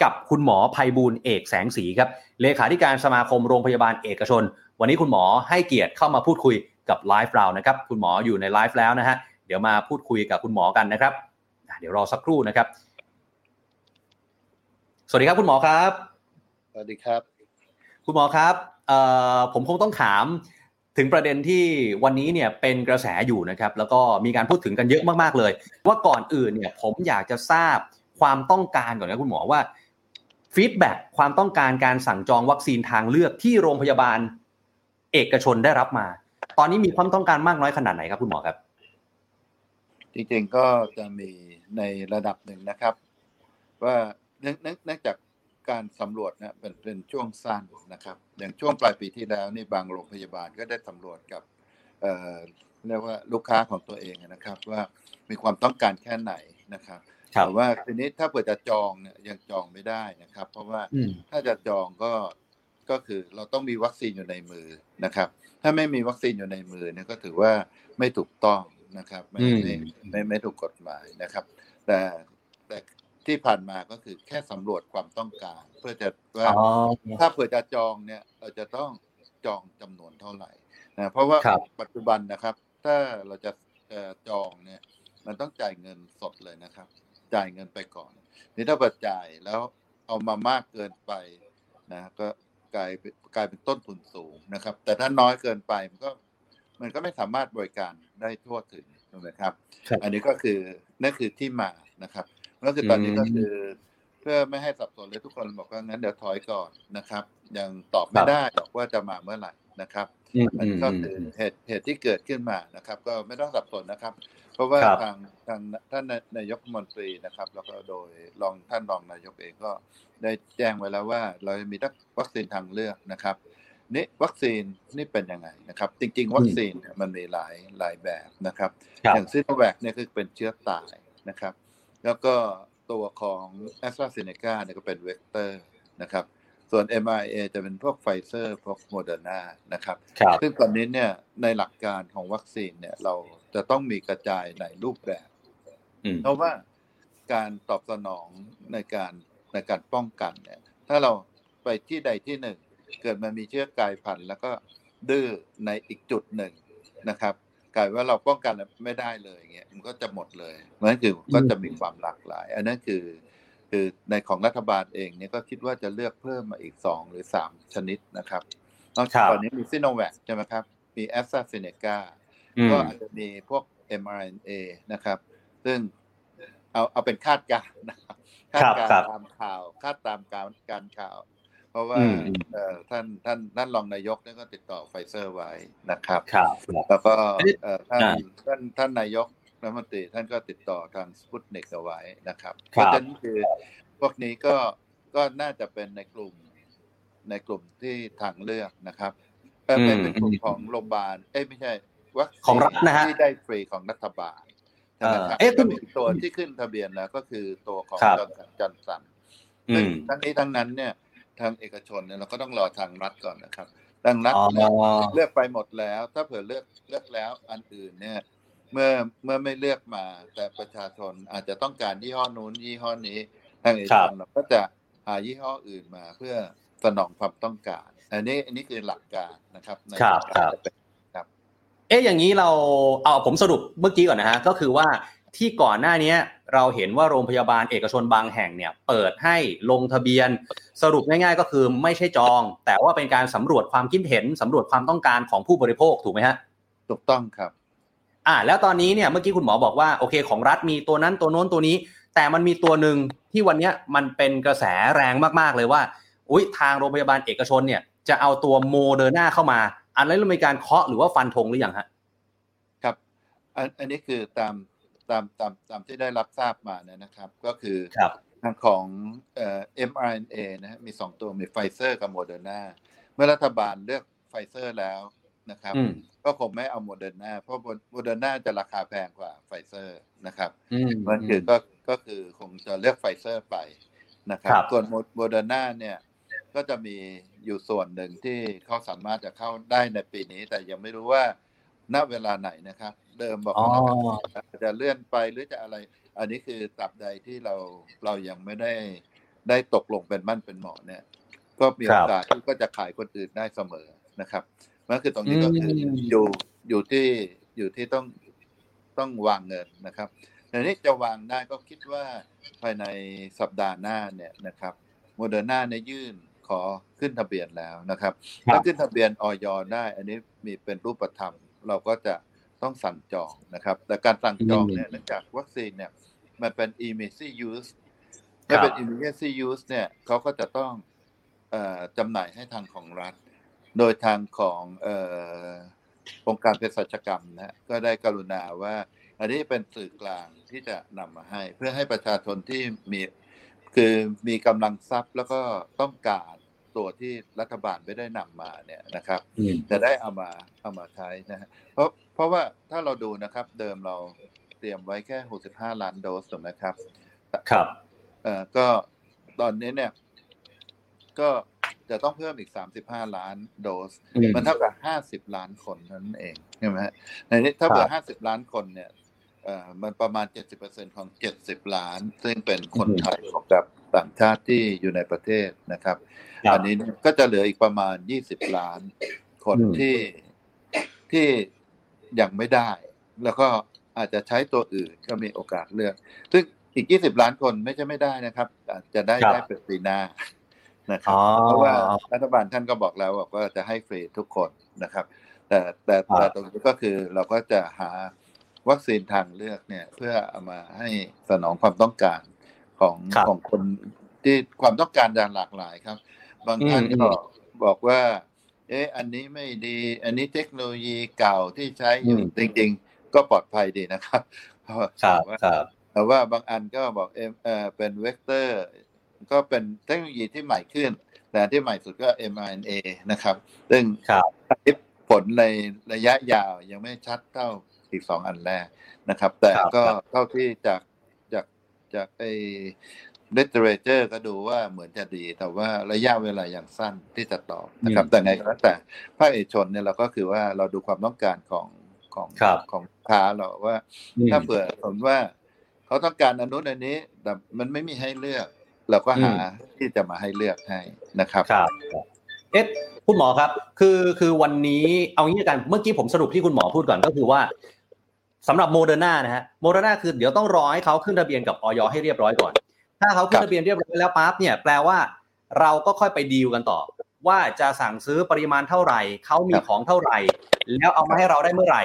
กับคุณหมอไพบูลย์ เอกแสงศรีครับเลขาธิการสมาคมโรงพยาบาลเอกชน วันนี้คุณหมอให้เกียรติเข้ามาพูดคุยกับไลฟ์เรานะครับคุณหมออยู่ในไลฟ์แล้วนะฮะเดี๋ยวมาพูดคุยกับคุณหมอกันนะครับ เดี๋ยวรอสักครู่นะครับ สวัสดีครับคุณหมอครับ สวัสดีครับ คุณหมอครับผมคงต้องถาม ถึงประเด็นที่วันนี้เนี่ยเป็นกระแสอยู่นะครับ แล้วก็มีการพูดถึงกันเยอะมากๆเลย ว่าก่อนอื่นเนี่ยผมอยากจะทราบความต้องการก่อนนะคุณหมอว่าฟีดแบ็ความต้องการการสั่งจองวัคซีนทางเลือกที่โรงพยาบาล เอกชนได้รับมา ตอนนี้มีความต้องการมากน้อยขนาดไหนครับคุณหมอครับ จริงๆก็จะมีในระดับหนึ่งนะครับ ว่าเนื่องจาก การสำรวจนะเป็นเป็นช่วงสั้นนะครับ อย่างช่วงปลายปีที่แล้วนี่บางโรงพยาบาลก็ได้สำรวจกับเอ่อเรียกว่าลูกค้าของตัวเองนะครับ ว่ามีความต้องการแค่ไหนนะครับแต่ว่าทีนี้ถ้าเปิดจะจองเนี่ยยังจองไม่ได้นะครับ เพราะว่าถ้าจะจองก็ก็คือเราต้องมีวัคซีนอยู่ในมือนะครับ ถ้าไม่มีวัคซีนอยู่ในมือเนี่ยก็ถือว่าไม่ถูกต้องนะครับ ไม่ไม่ไม่ไม่ถูกกฎหมายนะครับ แต่แต่ ที่ผ่านมาก็คือแค่สำรวจความต้องการ เพื่อจะว่าถ้าเผื่อจะจองเนี่ยเราจะต้องจองจำนวนเท่าไหร่นะเพราะว่าปัจจุบันนะครับ ถ้าเราจะจองเนี่ยมันต้องจ่ายเงินสดเลยนะครับ จ่ายเงินไปก่อน นี่ถ้าเปิดจ่ายแล้วเอามามากเกินไปนะก็กลายกลายเป็นต้นทุนสูงนะครับ แต่ถ้าน้อยเกินไปมันก็มันก็ไม่สามารถบริการได้ทั่วถึงนะครับ อันนี้ก็คือนั่นคือที่มานะครับ ก็คือตอนนี้ก็คือ เพื่อไม่ให้สับสนเลยทุกคนบอกว่างั้นเดี๋ยวถอยก่อนนะครับ ยังตอบไม่ได้หรอกว่าจะมาเมื่อไหร่นะครับมันก็คือเหตุเหตุที่เกิดขึ้นมานะครับ ก็ไม่ต้องสับสนนะครับ เพราะว่าทางทางท่านนายกมนตรีนะครับ แล้วก็โดยรองท่านรองนายกเองก็ได้แจ้งไว้แล้วว่า เรามีวัคซีนทางเลือกนะครับนี่วัคซีนนี่เป็นยังไงนะครับ จริง ๆ วัคซีนมันมีหลายหลายแบบนะครับ อย่างซิโนแวคเนี่ยคือเป็นเชื้อตายนะครับ แล้วก็ตัวของ AstraZeneca เนี่ยก็เป็นเวกเตอร์นะครับ ส่วน mRNA จะเป็นพวกไฟเซอร์พวกโมเดอร์นานะครับครับซึ่งตอนนี้เนี่ยในหลักการของวัคซีนเนี่ยเราจะต้องมีกระจายในรูปแบบอืมเพราะว่าการตอบสนองในการในการป้องกันเนี่ย ถ้าเราไปที่ใดที่หนึ่ง เกิดมันมีเชื้อกลายพันธุ์แล้วก็ดื้อในอีกจุดหนึ่งนะครับ กลายว่าเราป้องกันไม่ได้เลยอย่างเงี้ยมันก็จะหมดเลยมันคือก็จะมีความหลากหลาย อันนั้นคือ คือในของรัฐบาลเองเนี่ยก็คิดว่าจะเลือกเพิ่มมาอีกสองหรือสามชนิดนะครับนอกจากตอนนี้มีซิโนแวคใช่ไหมครับ มีแอสตราเซเนกาอืมก็อาจจะมีพวก mRNA นะครับ ซึ่งเอาเอาเป็นคาดการณ์นะครับคาดการณ์ครับตามข่าว คาดตามการการข่าว เพราะว่าอืมอืมเอ่อท่านท่านท่านรองนายกเนี่ยก็ติดต่อไฟเซอร์ไว้นะครับครับแล้วก็อันนี้เอ่อท่านอ่าท่านท่านนายกรัฐมนตรีท่านก็ติดต่อทางสปุตนิกเอาไว้นะครับคเพรับราะฉะนั้นคือพวกนี้ก็ก็น่าจะเป็นในกลุ่มในกลุ่มที่ทางเลือกนะครับเอ่อเป็นเป็นกลุ่มของโรงพยาบาลเอ้ยไม่ใช่วัคซีนของรัฐนะฮะที่ได้ฟรีของรัฐบาลใช่ไหมครับเอ่อเอ๊ะก็มีตัวที่ขึ้นทะเบียนแล้วก็คือตัวของครับจอร์นสันจอร์นสันอืซึ่งมทั้งนี้ทั้งนั้นเนี่ย ทางเอกชนเนี่ยเราก็ต้องรอทางรัฐก่อนนะครับทางรัฐอ๋อเนี่ยเลือกไปหมดแล้ว ถ้าเผื่อเลือกเลือกแล้วอันอื่นเนี่ยเมื่อเมื่อไม่เลือกมาแต่ประชาชนอาจจะต้องการยี่ห้อนู้นยี่ห้อนี้ทางเอกครัชบนเราก็จะหายี่ห้ออื่นมาเพื่อสนองความต้องการ อันนี้อันนี้คือหลักการนะครับในครับการครับจะเป็นเอ๊ะอย่างนี้เราเอาผมสรุปเมื่อกี้ก่อนนะฮะก็คือว่า ที่ก่อนหน้านี้เราเห็นว่าโรงพยาบาลเอกชนบางแห่งเนี่ยเปิดให้ลงทะเบียน สรุปง่ายๆก็คือไม่ใช่จอง แต่ว่าเป็นการสำรวจความคิดเห็นสำรวจความต้องการของผู้บริโภคถูกไหมฮะถูกต้องครับ อ่า แล้วตอนนี้เนี่ยเมื่อกี้คุณหมอบอกว่าโอเคของรัฐมีตัวนั้นตัวโน้นตัวนี้ แต่มันมีตัวหนึ่งที่วันเนี้ยมันเป็นกระแสแรงมากๆเลยว่า อุ้ยทางโรงพยาบาลเอกชนเนี่ย จะเอาตัวโมเดอร์นาเข้ามา อันนี้เรามีการเคาะหรือว่าฟันธงหรือยังฮะครับ อันอันนี้คือตาม ตามตามตามที่ได้รับทราบมาเนี่ยนะครับ ก็คือครับทางของเอ่อ mRNA นะฮะมีสองตัวมีไฟเซอร์กับโมเดอร์นาเมื่อรัฐบาลเลือกไฟเซอร์แล้วนะครับอืมก็คงไม่เอาโมเดอร์นาเพราะโมเดอร์นาจะราคาแพงกว่าไฟเซอร์นะครับอืมมันคือก็ก็คือคงจะเลือกไฟเซอร์ไปนะครับครับ ส่วนโมเดอร์นาเนี่ยก็จะมีอยู่ส่วนหนึ่งที่เขาสามารถจะเข้าได้ในปีนี้ แต่ยังไม่รู้ว่าณเวลาไหนนะครับ เดิมบอกอ๋อว่าจะเลื่อนไปหรือจะอะไร อันนี้คือตราบใดที่เราเรายังไม่ได้ได้ตกลงเป็นมั่นเป็นเหมาะเนี่ย ก็มีคโอรับกาสที่ก็จะขายคนอื่นได้เสมอนะครับนั่นคือตรงนี้ก็คืออมอยู่อยู่ที่อยู่ที่ต้องต้องวางเงินนะครับแต่นี้จะวางได้ก็คิดว่าภายในสัปดาห์หน้าเนี่ยนะครับโมเดอร์นาเนี่ยยื่นขอขึ้นทะเบียนแล้วนะครับครับ ถ้าขึ้นทะเบียนอย. ได้ อันนี้มีเป็นรูปธรรม เราก็จะ ต้องสั่งจองนะครับ แต่การสั่งจองเนี่ยเนื่องจากวัคซีนเนี่ยมันเป็น emergency use ถ้าเป็น emergency use เนี่ยเขาก็จะต้องเอ่อจำหน่ายให้ทางของรัฐ โดยทางของเอ่อองค์การเภสัชกรรมนะฮะก็ได้กรุณาว่า อันนี้เป็นสื่อกลางที่จะนำมาให้ เพื่อให้ประชาชนที่มีคือมีกำลังทรัพย์แล้วก็ต้องการ ตัวที่รัฐบาลไม่ได้นำมาเนี่ยนะครับอืมจะได้เอามาเอามาใช้นะฮะเพราะเพราะว่าถ้าเราดูนะครับ เดิมเราเตรียมไว้แค่ 65 ล้านโดสถูกไหมครับ ครับเอ่อก็ตอนนี้เนี่ย ก็จะต้องเพิ่มอีก 35 ล้านโดสอืมมันเท่ากับ 50 ล้านคนนั่นเองใช่ไหมฮะในนี้ถ้าเผื่อ50 ล้านคนเนี่ยเอ่อ มันประมาณ 70%ของ 70 ล้าน ซึ่งเป็นคนไทยกับต่างชาติที่อยู่ในประเทศนะครับครับอันนี้เนี่ยก็จะเหลืออีกประมาณ 20 ล้าน คนอืมที่ที่ยังไม่ได้ แล้วก็อาจจะใช้ตัวอื่นก็มีโอกาสเลือก ซึ่งอีก 20 ล้านคนไม่ใช่ไม่ได้นะครับอาจจะได้ครับได้เป็นปีหน้านะครับอ๋อเพราะว่ารัฐบาลท่านก็บอกแล้วบอกว่าจะให้ฟรีทุกคนนะครับ แต่แต่ครับแต่ตรงนี้ก็คือเราก็จะหา วัคซีนทางเลือกเนี่ย เพื่อเอามาให้สนองความต้องการของครับของคนที่ความต้องการอย่างหลากหลายครับ บางท่านอืมก็บอกว่า เอ๊ะอันนี้ไม่ดี อันนี้เทคโนโลยีเก่าที่ใช้อยู่อืมจริง ๆ ก็ปลอดภัยดีนะครับเพราะว่าครับว่าครับแต่ว่าบางอันก็บอกเอเออเป็นเวกเตอร์ ก็เป็นเทคโนโลยีที่ใหม่ขึ้น แต่ที่ใหม่สุดก็ mRNA นะครับ ซึ่งครับผลในระยะยาวยังไม่ชัดเท่า อีกสองอันแรกนะครับ แต่ครับก็ครับเท่าที่จากจากไอ้ literature ก็ดูว่าเหมือนจะดี แต่ว่าระยะเวลาอย่างสั้นที่จะตอบนะครับ แต่ไงก็แล้วแต่ภาคเอกชนเนี่ยเราก็คือว่าเราดูความต้องการของของครับของลูกค้าเราว่าอืมถ้าเผื่อสมมติว่าเขาต้องการอนนุนอันนี้ แต่มันไม่มีให้เลือก เราก็หาที่จะมาให้เลือกให้นะครับครับเอ๊ะคุณหมอครับ คือคือวันนี้เอางี้ละกันเมื่อกี้ผมสรุปที่คุณหมอพูดก่อนก็คือว่า สำหรับโมเดอร์นานะฮะโมเดอร์นาคือเดี๋ยวต้องรอให้เขาขึ้นทะเบียนกับอย. ให้เรียบร้อยก่อน ถ้าเขาขึ้นทะเบียนเรียบร้อยแล้วปั๊บเนี่ยแปลว่าเราก็ค่อยไปดีลกันต่อ ว่าจะสั่งซื้อปริมาณเท่าไหร่เขามีครับของเท่าไหร่ แล้วเอามาให้เราได้เมื่อไหร่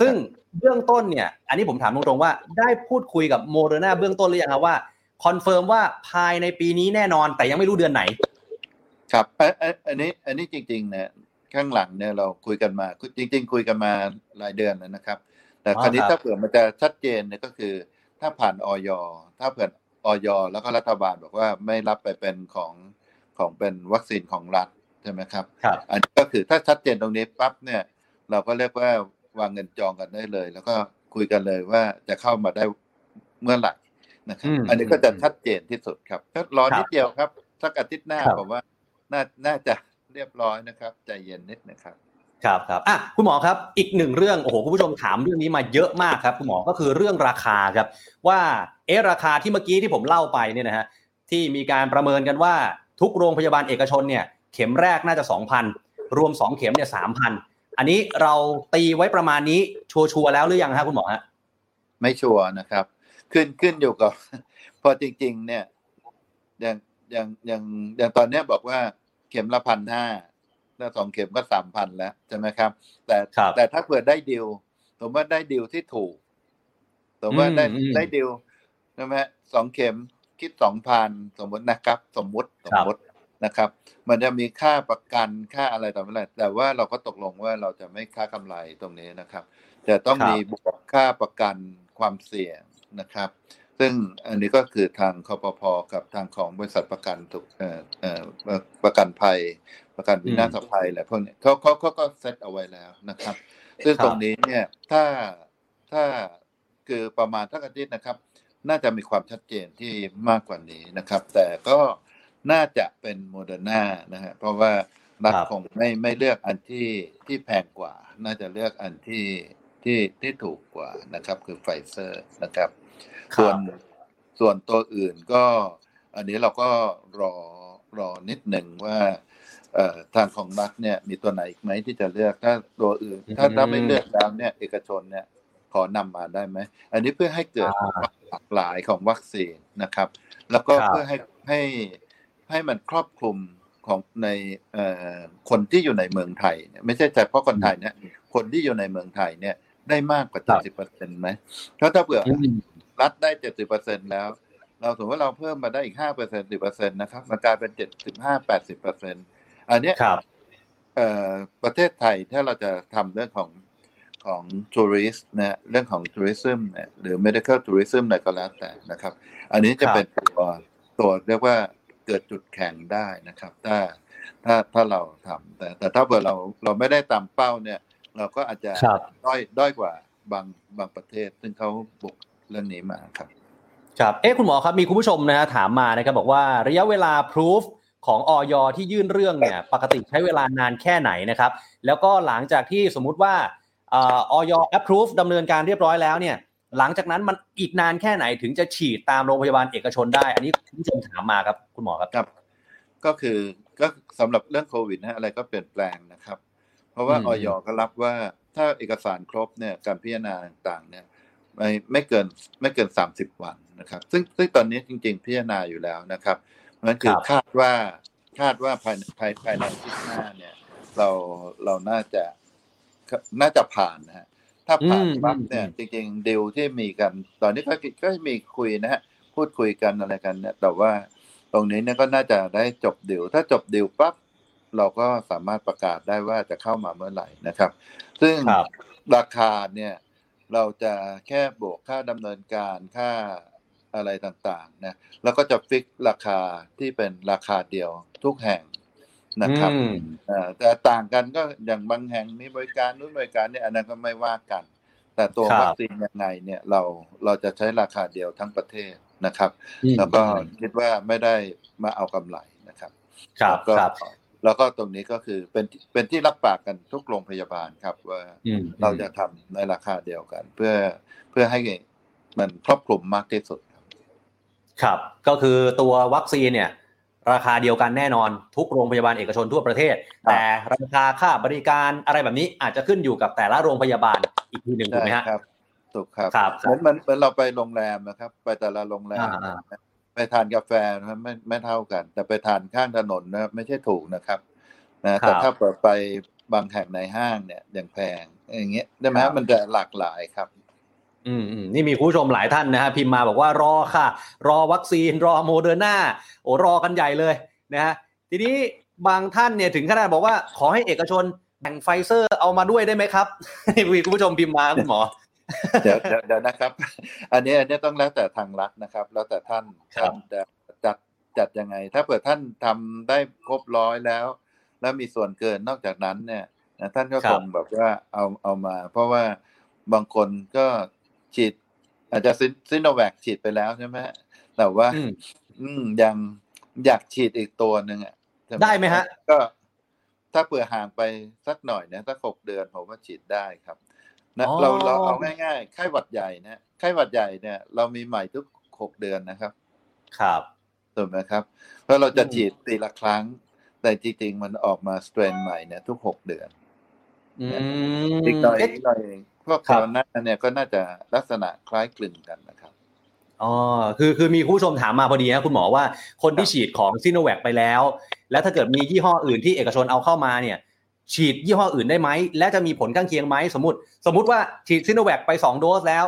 ซึ่งเบื้องต้นเนี่ยอันนี้ผมถามตรงๆว่าได้พูดคุยกับโมเดอร์นาเบื้องต้นหรือยังครับว่า confirm ว่าภายในปีนี้แน่นอนแต่ยังไม่รู้เดือนไหน ครับอันอันอันนี้อันนี้จริงๆเนี่ยข้างหลังเนี่ยเราคุยกันมาจริง ๆ คุยกันมาหลายเดือนแล้วนะครับ แต่อ๋อคราวนี้ครับถ้าเผื่อมันจะชัดเจนเนี่ยก็คือ ถ้าผ่านออยถ้าเผื่อออยแล้วก็รัฐบาลบอกว่าไม่รับไปเป็นของของเป็นวัคซีนของรัฐใช่ไหมครับครับ อันนี้ก็คือถ้าชัดเจนตรงนี้ปั๊บเนี่ย เราก็เรียกว่าวางเงินจองกันได้เลย แล้วก็คุยกันเลยว่าจะเข้ามาได้เมื่อไหร่นะครับอืมอันนี้ก็จะชัดเจนที่สุดครับก็รอครับนิดเดียวครับสักอาทิตย์หน้าครับผมว่าน่าน่าจะเรียบร้อยนะครับ ใจเย็นนิดนะครับ ครับครับอะคุณหมอครับอีกหนึ่งเรื่องโอ้โหคุณผู้ชมถามเรื่องนี้มาเยอะมากครับ คุณหมอก็คือเรื่องราคาครับ ว่าเอะราคาที่เมื่อกี้ที่ผมเล่าไปเนี่ยนะฮะที่มีการประเมินกันว่าทุกโรงพยาบาลเอกชนเนี่ย เข็มแรกน่าจะ 2,000 รวม 2 เข็มเนี่ย3,000อันนี้เราตีไว้ประมาณนี้ชัวร์ๆแล้วหรือยังฮะคุณหมอฮะไม่ชัวร์นะครับ ขึ้นขึ้นอยู่กับพอจริง ๆ เนี่ยอย่างอย่างอย่างอย่างตอนเนี้ยบอกว่าเข็มละพันห้า ถ้าสองเข็มก็สามพันแล้วใช่ไหมครับ แต่ครับแต่ถ้าเผื่อได้ดิวสมมติว่าได้ดิวที่ถูกสมมติว่าได้อืมอืมได้ดิวใช่ไหมสองเข็มคิดสองพันสมมตินะครับ สมมติสมมตินะครับ มันจะมีค่าประกันค่าอะไรต่ออะไรแต่ว่าเราก็ตกลงว่าเราจะไม่ค่ากำไรตรงนี้นะครับจะต้องครับมีบวกค่าประกันความเสี่ยงนะครับ ซึ่งอันนี้ก็คือทางคอปพกับทางของบริษัทประกันถูกเอ่อเอ่อประกันภัย ประกันวินาศภัยอะไรพวกเนี้ยเขาเขาเขาก็เซตเอาไว้แล้วนะครับ ซึ่งครับตรงนี้เนี่ยถ้าถ้าคือประมาณสักอาทิตย์นะครับ น่าจะมีความชัดเจนที่มากกว่านี้นะครับ แต่ก็น่าจะเป็นโมเดอร์นานะฮะเพราะว่ารัฐครับคงไม่ไม่เลือกอันที่ที่แพงกว่า น่าจะเลือกอันที่ที่ที่ถูกกว่านะครับ คือไฟเซอร์นะครับครับ ส่วนส่วนตัวอื่นก็ อันนี้เราก็รอรอนิดหนึ่งว่าเอ่อทางของรัฐเนี่ยมีตัวไหนอีกไหมที่จะเลือกถ้าตัวอื่น ถ้าอืมถ้าไม่เลือกแล้วเนี่ย เอกชนเนี่ยขอนำมาได้ไหม อันนี้เพื่อให้เกิดอ่าความหลากหลายของวัคซีนนะครับ แล้วก็ครับเพื่อให้ให้ให้มันครอบคลุมของในเอ่อคนที่อยู่ในเมืองไทยเนี่ยไม่ใช่เฉพาะคนไทยเนี่ยคนที่อยู่ในเมืองไทยเนี่ยได้มากกว่าครับ70เปอร์เซ็นต์ไหมเพราะถ้าเผื่ออืม รัฐได้เจ็ดสิบเปอร์เซ็นแล้ว เราถือว่าเราเพิ่มมาได้อีกห้าเปอร์เซ็นสิบเปอร์เซ็นตนะครับมันกลายเป็นเจ็ดสิบห้าแปดสิบเปอร์เซ็นอันเนี้ยครับเอ่อประเทศไทยถ้าเราจะทำเรื่องของของทัวริสต์นะเรื่องของทัวริซึมเนี่ยหรือ medical tourism อะไรก็แล้วแต่นะครับ อันนี้จะครับเป็นตัวตัวเรียกว่าเกิดจุดแข็งได้นะครับ ถ้าถ้าถ้าเราทำแต่แต่ถ้าเกิดเราเราไม่ได้ตามเป้าเนี่ย เราก็อาจจะครับด้อยด้อยกว่าบางบางประเทศ ซึ่งเขาบุก เรื่องนี้มาครับ ครับ เอ๊ะคุณหมอครับมีคุณผู้ชมนะฮะถามมานะครับบอกว่าระยะเวลาพิสูจของออยที่ยื่นเรื่องเนี่ย ปกติใช้เวลานานแค่ไหนนะครับ แล้วก็หลังจากที่สมมุติว่าเออย approve ดำเนินการเรียบร้อยแล้วเนี่ย หลังจากนั้นมันอีกนานแค่ไหนถึงจะฉีดตามโรงพยาบาลเอกชนได้ อันนี้คุณผู้ชมถามมาครับ คุณหมอครับครับ ก็คือก็สำหรับเรื่องโควิดนะอะไรก็เปลี่ยนแปลงนะครับ เพราะว่าอืมออยก็รับว่าถ้าเอกสารครบเนี่ยการพิจารณาต่างๆ เนี่ย ไม่ไม่เกินไม่เกินสามสิบวันนะครับ ซึ่งซึ่งตอนนี้จริง ๆ พิจารณาอยู่แล้วนะครับเพราะฉะนั้นคือครับคาดว่าคาดว่าภายภายภายในอาที่หน้าเนี่ย เราเราน่าจะน่าจะผ่านนะฮะถ้าผ่านอืมปั๊บเนี่ยอืมจริงๆดีลที่มีกัน ตอนนี้ก็ก็มีคุยนะฮะพูดคุยกันอะไรกันเนี่ย แต่ว่าตรงนี้เนี่ยก็น่าจะได้จบดิวถ้าจบดิวปั๊บเราก็สามารถประกาศได้ว่าจะเข้ามาเมื่อไหร่นะครับ ซึ่งครับราคาเนี่ย เราจะแค่บวกค่าดำเนินการค่าอะไรต่างๆนะแล้วก็จะฟิกราคาที่เป็นราคาเดียวทุกแห่งนะครับอืมเอ่อแต่ต่างกันก็อย่างบางแห่งมีบริการนู้นบริการเนี่ยอันนั้นก็ไม่ว่ากัน แต่ตัวครับวัคซีนยังไงเนี่ยเราเราจะใช้ราคาเดียวทั้งประเทศนะครับอืมแล้วก็คิดว่าไม่ได้มาเอากำไรนะครับ ครับแล้วก็ครับ แล้วก็ตรงนี้ก็คือเป็นเป็นที่รับปากกันทุกโรงพยาบาลครับ ว่าอืมเราจะทำในราคาเดียวกัน เพื่อเพื่อให้มันครอบคลุมมากที่สุดครับ ครับ ก็คือตัววัคซีนเนี่ย ราคาเดียวกันแน่นอน ทุกโรงพยาบาลเอกชนทั่วประเทศ แต่ราคาค่าบริการอะไรแบบนี้อาจจะขึ้นอยู่กับแต่ละโรงพยาบาลอีกทีหนึ่งถูกไหมฮะครับถูกครับครับเหมือนมันเหมือนเราไปโรงแรมนะครับ ไปแต่ละโรงแรมอ่า ไปทานกาแฟนะครับไม่ไม่เท่ากัน แต่ไปทานข้างถนนนะครับไม่ใช่ถูกนะครับนะแต่ถ้าเปิดไปบางแห่งในห้างเนี่ยอย่างแพงอย่างเงี้ยได้ไหมครับมันจะหลากหลายครับ อืมอืมนี่มีคุณผู้ชมหลายท่านนะฮะพิมพ์มาบอกว่ารอค่ะ รอวัคซีนรอโมเดอร์นาโอ้รอกันใหญ่เลยนะฮะทีนี้บางท่านเนี่ยถึงขนาดบอกว่าขอให้เอกชนแบ่งไฟเซอร์เอามาด้วยได้ไหมครับมีคุณผู้ชมพิมพ์มาคุณหมอ เดี๋ยวเดี๋ยวเดี๋ยวนะครับ อันนี้อันนี้ต้องแล้วแต่ทางรัฐนะครับ แล้วแต่ท่านครับท่านจะจัดจัดยังไง ถ้าเกิดท่านทำได้ครบร้อยแล้ว แล้วมีส่วนเกินนอกจากนั้นเนี่ยนะท่านก็คงแบบว่าเอาเอามา เพราะว่าบางคนก็ฉีด อาจจะซิโนแวคฉีดไปแล้วใช่ไหมแต่ว่า อืมอืมยังอยากฉีดอีกตัวหนึ่งอะใช่ได้ไหมฮะ ก็ ถ้าเผื่อห่างไปสักหน่อยเนี่ยสักหกเดือนผมว่าฉีดได้ครับ นะอ๋อเราเราเอาง่ายๆไข้หวัดใหญ่เนี่ยไข้หวัดใหญ่เนี่ย เรามีใหม่ทุกหกเดือนนะครับ ครับถูกไหมครับ เพราะเราจะอืมฉีดตีละครั้ง แต่จริงๆมันออกมาสเตรนใหม่เนี่ยทุกหกเดือนอืมอีกหน่อยเอ๊ะอีกหน่อยเองพวกคโครับโรนาเนี่ยก็น่าจะลักษณะคล้ายคลึงกันนะครับอ๋อคือคือมีคุณผู้ชมถามมาพอดีนะคุณหมอว่าคนที่ฉีดของซีโนแวคไปแล้ว แล้วถ้าเกิดมียี่ห้ออื่นที่เอกชนเอาเข้ามาเนี่ย ฉีดยี่ห้ออื่นได้ไหม และจะมีผลข้างเคียงไหมสมมติ สมมติว่าฉีดซีโนแวคไปสองโดสแล้ว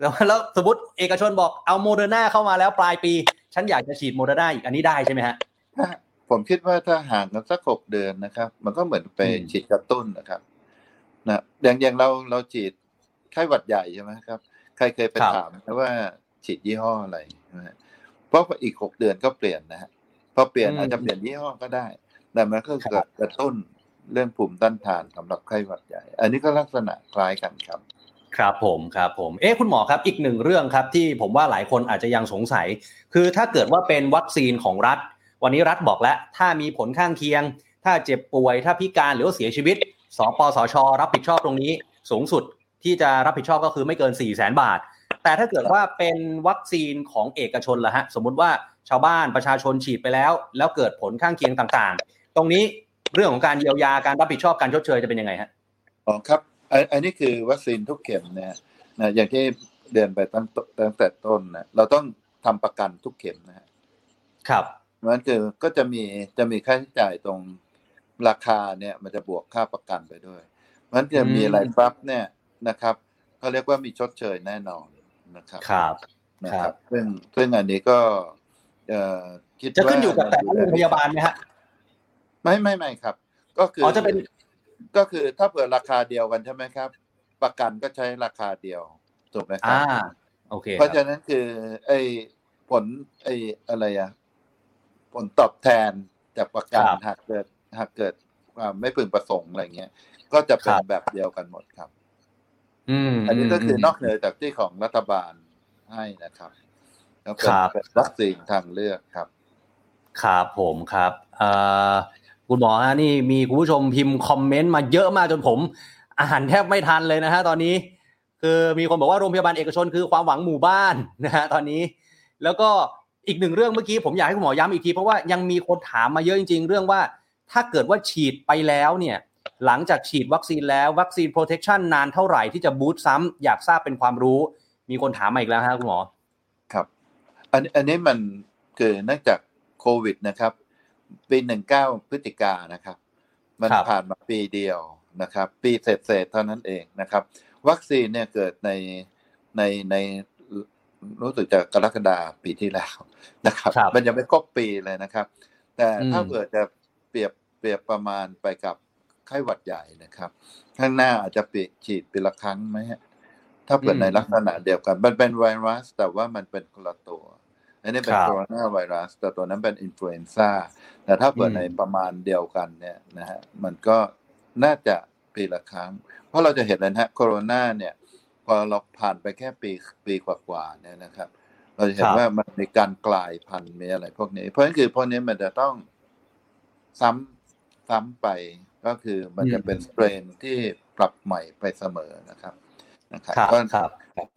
แล้ว แล้วสมมติเอกชนบอกเอาโมเดอร์นาเข้ามาแล้วปลายปี ฉันอยากจะฉีดโมเดอร์นาอีกอันนี้ได้ใช่ไหมฮะถ้าผมคิดว่าถ้าห่างกันสักหกเดือนนะครับ มันก็เหมือนไปอืมฉีดกระตุ้นนะครับนะอย่างอย่างเราเราฉีดไข้หวัดใหญ่ใช่ไหมครับ ใครเคยไปถามนะว่าฉีดยี่ห้ออะไรนะฮะเพราะอีกหกเดือนก็เปลี่ยนนะฮะพอเปลี่ยนอืมอาจจะเปลี่ยนยี่ห้อก็ได้ แต่มันก็เกิดกระตุ้น เรื่องภูมิต้านทานสำหรับไข้หวัดใหญ่ อันนี้ก็ลักษณะคล้ายกันครับ ครับผมครับผม เอ๊ะคุณหมอครับอีกหนึ่งเรื่องครับที่ผมว่าหลายคนอาจจะยังสงสัย คือถ้าเกิดว่าเป็นวัคซีนของรัฐ วันนี้รัฐบอกแล้ว ถ้ามีผลข้างเคียง ถ้าเจ็บป่วย ถ้าพิการหรือว่าเสียชีวิตสปสช รับผิดชอบตรงนี้ สูงสุดที่จะรับผิดชอบก็คือไม่เกิน4 0 0 0 0 0บาท แต่ถ้าเกิดว่าเป็นวัคซีนของเอกชนล่ะฮะสมมุติว่าชาวบ้านประชาชนฉีดไปแล้ว แล้วเกิดผลข้างเคียงต่างๆ ตรงนี้ เรื่องของการเยียวยาการรับผิดชอบการชดเชยจะเป็นยังไงฮะอ๋อครับอันอันนี้คือวัคซีนทุกเข็มเนี่ยนะอย่างที่เรียนไปตั้งตั้งแต่ต้นนะเราต้องทำประกันทุกเข็มนะฮะครับมันคือก็จะมีจะมีค่าใช้จ่ายตรงราคาเนี่ยมันจะบวกค่าประกันไปด้วยมันจะมีอืมอะไรปั๊บเนี่ยนะครับเขาเรียกว่ามีชดเชยแน่นอนนะครับครับนะคครัรับบซึ่งซึ่งอันนี้ก็เอ่อคิดจะขึ้นว่าอยู่กับแต่ละโรงพยาบาลไหมฮะ ไม่ไม่ไม่ครับ ก็คืออ๋อจะเป็นก็คือถ้าเปิดราคาเดียวกันใช่ไหมครับ ประกันก็ใช้ราคาเดียวถูกไหมครัอ่าบโอเคเพราะคฉะรับนั้นคือไอ้ผลไอ้อะไรอะผลตอบแทนจากประกันหากเกิดหากเกิดความไม่พึงประสงค์อะไรเงี้ย ก็จะเป็นแบบเดียวกันหมดครับ อืม อันนี้ก็คือนอกเหนือจากที่ของรัฐบาลให้นะครับแล้วเป็นครับเป็นวัคซีนทางเลือกครับ ครับผมครับเอ่อ คุณหมอฮะนี่มีคุณผู้ชมพิมพ์คอมเมนต์มาเยอะมากจนผม อ่านแทบไม่ทันเลยนะฮะตอนนี้ คือมีคนบอกว่าโรงพยาบาลเอกชนคือความหวังหมู่บ้านนะฮะตอนนี้ แล้วก็อีกหนึ่งเรื่องเมื่อกี้ผมอยากให้คุณหมอย้ำอีกทีเพราะว่ายังมีคนถามมาเยอะจริง ๆ เรื่องว่าถ้าเกิดว่าฉีดไปแล้วเนี่ยหลังจากฉีดวัคซีนแล้ววัคซีน protection นานเท่าไหร่ที่จะ boost ซ้ำอยากทราบเป็นความรู้ มีคนถามมาอีกแล้วฮะคุณหมอ ครับ อันอันนี้มันคือเนื่องจากโควิดนะครับ ปีหนึ่งเก้าพฤศจิกานะครับ มันครับผ่านมาปีเดียวนะครับ ปีเศษๆเท่านั้นเองนะครับ วัคซีนเนี่ยเกิดในในในรู้สึกจะกรกฎาปีที่แล้วนะครับครับมันยังไม่ครบปีเลยนะครับ แต่ถ้าอืมเกิดจะเปรียบเปรียบประมาณไปกับไข้หวัดใหญ่นะครับ ข้างหน้าอาจจะปีฉีดปีละครั้งไหมฮะถ้าเกิดในลักษณะเดียวกัน มันเป็นไวรัสแต่ว่ามันเป็นคนละตัว อันนี้เป็นครับโคโรนาไวรัส แต่ตัวนั้นเป็น influenza แต่ถ้าเกิดอืมในประมาณเดียวกันเนี่ยนะฮะมันก็น่าจะปีละครั้ง เพราะเราจะเห็นเลยนะฮะโคโรนาเนี่ยพอเราผ่านไปแค่ปีปีกว่าๆเนี่ยนะครับ เราจะเห็นว่ามันมีการกลายพันธุ์มีอะไรพวกนี้ เพราะฉะนั้นคือพวกนี้มันจะต้องซ้ำซ้ำไปก็คือมันจะเป็น strain ที่ปรับใหม่ไปเสมอนะครับนะครับครับครับ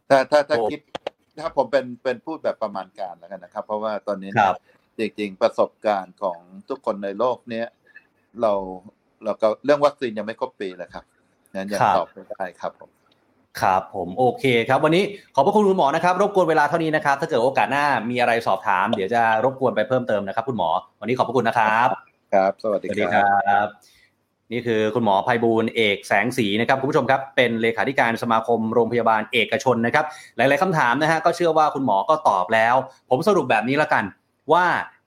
ถ้าถ้าถ้าคิด ถ้าผมเป็นเป็นพูดแบบประมาณการแล้วกันนะครับ เพราะว่าตอนนี้จริงๆประสบการณ์ของทุกคนในโลกเนี้ยเราเราก็เรื่องวัคซีนยังไม่ครบปีเลยครับนั้นยังตอบไม่ได้ครับผมครับผมโอเคครับวันนี้ขอบพระคุณคุณหมอนะครับ รบกวนเวลาเท่านี้นะครับ ถ้าเกิดโอกาสหน้ามีอะไรสอบถาม เดี๋ยวจะรบกวนไปเพิ่มเติมนะครับ คุณหมอ วันนี้ขอบพระคุณนะครับ ครับ สวัสดีครับ นี่คือคุณหมอภัยบูลเอกแสงสีนะครับคุณผู้ชมครับเป็นเลขาธิการสมาคมโรงพยาบาลเอกชนนะครับ หลาย ๆคำถามนะฮะก็เชื่อว่าคุณหมอก็ตอบแล้ว ผมสรุปแบบนี้ละกันว่า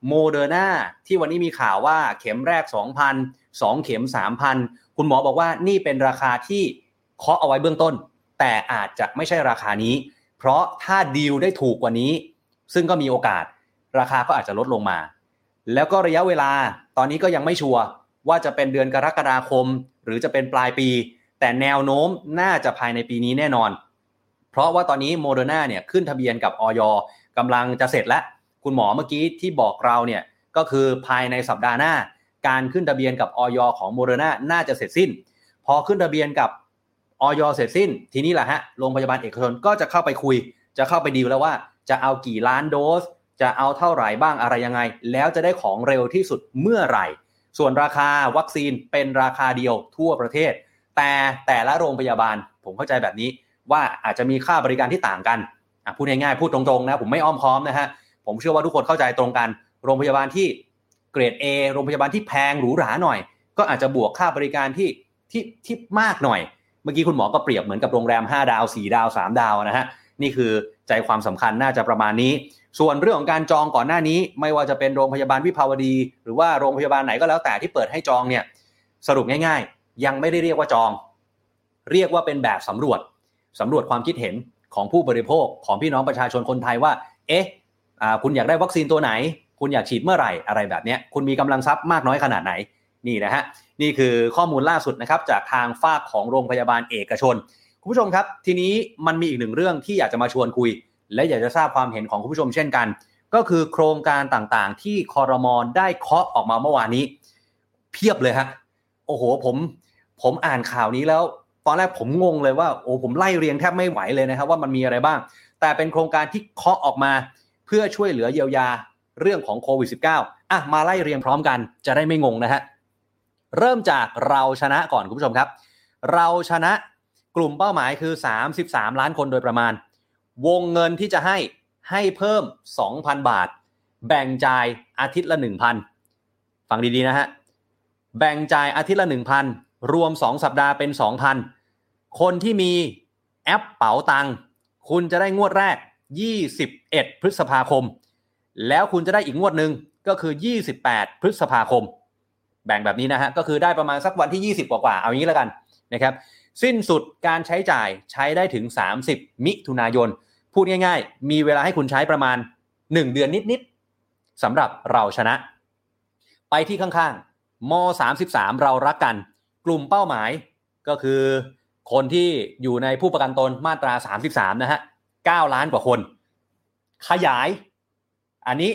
โมเดอร์นาที่วันนี้มีข่าวว่าเข็มแรก 2,000 2 เข็ม 3,000 คุณหมอบอกว่านี่เป็นราคาที่เคาะเอาไว้เบื้องต้น แต่อาจจะไม่ใช่ราคานี้ เพราะถ้าดีลได้ถูกกว่านี้ ซึ่งก็มีโอกาส ราคาก็อาจจะลดลงมา แล้วก็ระยะเวลาตอนนี้ก็ยังไม่ชัวร์ ว่าจะเป็นเดือนกรกฎาคม หรือจะเป็นปลายปี แต่แนวโน้มน่าจะภายในปีนี้แน่นอน เพราะว่าตอนนี้โมเดอร์นาเนี่ยขึ้นทะเบียนกับอย. กำลังจะเสร็จแล้ว คุณหมอเมื่อกี้ที่บอกเราเนี่ยก็คือภายในสัปดาห์หน้า การขึ้นทะเบียนกับอย. ของโมเดอร์นาน่าจะเสร็จสิ้น พอขึ้นทะเบียนกับอย. เสร็จสิ้น ทีนี้แหละฮะโรงพยาบาลเอกชนก็จะเข้าไปคุย จะเข้าไปดีลแล้วว่าจะเอากี่ล้านโดส จะเอาเท่าไหร่บ้างอะไรยังไง แล้วจะได้ของเร็วที่สุดเมื่อไหร่ ส่วนราคาวัคซีนเป็นราคาเดียวทั่วประเทศ แต่แต่ละโรงพยาบาล ผมเข้าใจแบบนี้ว่าอาจจะมีค่าบริการที่ต่างกันพูดง่ายๆพูดตรงๆนะผมไม่อ้อมค้อมนะฮะผมเชื่อว่าทุกคนเข้าใจตรงกัน โรงพยาบาลที่เกรด A โรงพยาบาลที่แพงหรูหราหน่อย ก็อาจจะบวกค่าบริการที่ที่ที่มากหน่อย เมื่อกี้คุณหมอก็เปรียบเหมือนกับโรงแรม 5 ดาว 4 ดาว 3 ดาวนะฮะ นี่คือใจความสำคัญน่าจะประมาณนี้ ส่วนเรื่องของการจองก่อนหน้านี้ ไม่ว่าจะเป็นโรงพยาบาลวิภาวดี หรือว่าโรงพยาบาลไหนก็แล้วแต่ที่เปิดให้จองเนี่ยสรุปง่ายๆ ยังไม่ได้เรียกว่าจอง เรียกว่าเป็นแบบสำรวจสำรวจความคิดเห็นของผู้บริโภคของพี่น้องประชาชนคนไทยว่า เอ๊ะคุณอยากได้วัคซีนตัวไหน คุณอยากฉีดเมื่อไหร่อะไรแบบนี้คุณมีกำลังทรัพย์มากน้อยขนาดไหนนี่นะฮะนี่คือข้อมูลล่าสุดนะครับจากทางฝากของโรงพยาบาลเอกชน คุณผู้ชมครับ ทีนี้มันมีอีกหนึ่งเรื่องที่อยากจะมาชวนคุย และอยากจะทราบความเห็นของคุณผู้ชมเช่นกัน ก็คือโครงการต่างๆ ที่คอรมอได้เคาะออกมาเมื่อวานนี้ เพียบเลยฮะโอ้โหผม ผมอ่านข่าวนี้แล้ว ตอนแรกผมงงเลยว่าโอ้ผมไล่เรียงแทบไม่ไหวเลยนะครับ ว่ามันมีอะไรบ้าง แต่เป็นโครงการที่เคาะออกมา เพื่อช่วยเหลือเยียวยาเรื่องของโควิด -19 อะมาไล่เรียงพร้อมกันจะได้ไม่งงนะฮะเริ่มจากเราชนะก่อนคุณผู้ชมครับ เราชนะ กลุ่มเป้าหมายคือ 33 ล้านคนโดยประมาณ วงเงินที่จะให้ให้เพิ่ม 2,000 บาท แบ่งจ่ายอาทิตย์ละ 1,000 ฟังดีๆนะฮะ แบ่งจ่ายอาทิตย์ละ 1,000 รวม 2 สัปดาห์เป็น 2,000 คนที่มีแอปเป๋าตังคุณจะได้งวดแรก 21 พฤษภาคม แล้วคุณจะได้อีกงวดหนึ่งก็คือ 28 พฤษภาคม แบ่งแบบนี้นะฮะ ก็คือได้ประมาณสักวันที่ 20 กว่าๆ เอางี้แล้วกันนะครับ สิ้นสุดการใช้จ่ายใช้ได้ถึง 30 มิถุนายน พูดง่าย ๆ มีเวลาให้คุณใช้ประมาณ 1 เดือนนิดๆสำหรับเราชนะ ไปที่ข้างๆม33 เรารักกัน กลุ่มเป้าหมายก็คือคนที่อยู่ในผู้ประกันตนมาตรา 33 นะฮะ 9 ล้านกว่าคน ขยาย อันนี้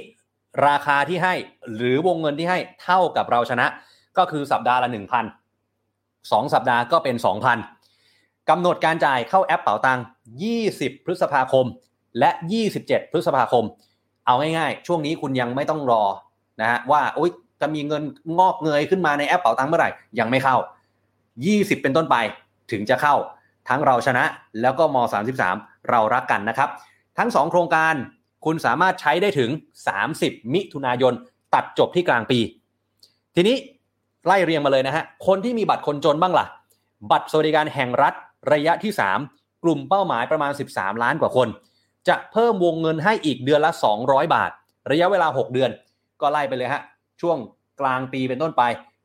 ราคาที่ให้หรือวงเงินที่ให้เท่ากับเราชนะ ก็คือสัปดาห์ละ 1,000 2 สัปดาห์ก็เป็น 2,000 กำหนดการจ่ายเข้าแอปเป๋าตังค์20 พฤษภาคม และ 27 พฤษภาคม เอาง่ายๆ ช่วงนี้คุณยังไม่ต้องรอนะฮะว่าโอ๊ยจะมีเงินงอกเงยขึ้นมาในแอปเป๋าตังค์เมื่อไหร่ ยังไม่เข้า 20 เป็นต้นไปถึงจะเข้า ทั้งเราชนะแล้วก็ม 33 เรารักกันนะครับ ทั้ง 2 โครงการคุณสามารถใช้ได้ถึง 30 มิถุนายน ตัดจบที่กลางปี ทีนี้ไล่เรียงมาเลยนะฮะ คนที่มีบัตรคนจนบ้างละ่ะ บัตรสวัสดิการแห่งรัฐ ระยะที่ 3 กลุ่มเป้าหมายประมาณ 13 ล้านกว่าคน จะเพิ่มวงเงินให้อีกเดือนละ 200 บาท ระยะเวลา 6 เดือน ก็ไล่ไปเลยฮะ ช่วงกลางปีเป็นต้นไป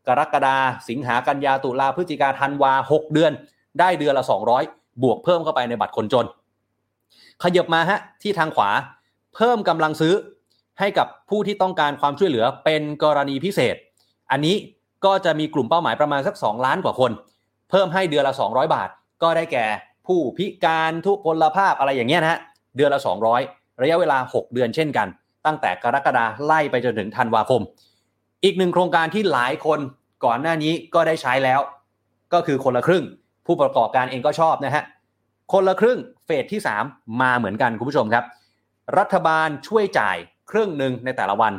กรกฎาสิงหากันยาตุลาพฤศจิกาธันวา 6 เดือน ได้เดือนละ 200 บวกเพิ่มเข้าไปในบัตรคนจน ขยับมาฮะที่ทางขวา เพิ่มกำลังซื้อให้กับผู้ที่ต้องการความช่วยเหลือเป็นกรณีพิเศษ อันนี้ก็จะมีกลุ่มเป้าหมายประมาณสัก 2 ล้านกว่าคน เพิ่มให้เดือนละ 200 บาท ก็ได้แก่ผู้พิการทุพพลภาพอะไรอย่างเงี้ยนะฮะเดือนละ 200 ระยะเวลา 6 เดือนเช่นกัน ตั้งแต่กรกฎาไล่ไปจนถึงธันวาคม อีกหนึ่งโครงการที่หลายคนก่อนหน้านี้ก็ได้ใช้แล้ว ก็คือคนละครึ่ง ผู้ประกอบการเองก็ชอบนะฮะคนละครึ่งเฟสที่ 3 มาเหมือนกันคุณผู้ชมครับ รัฐบาลช่วยจ่ายครึ่งหนึ่งในแต่ละวัน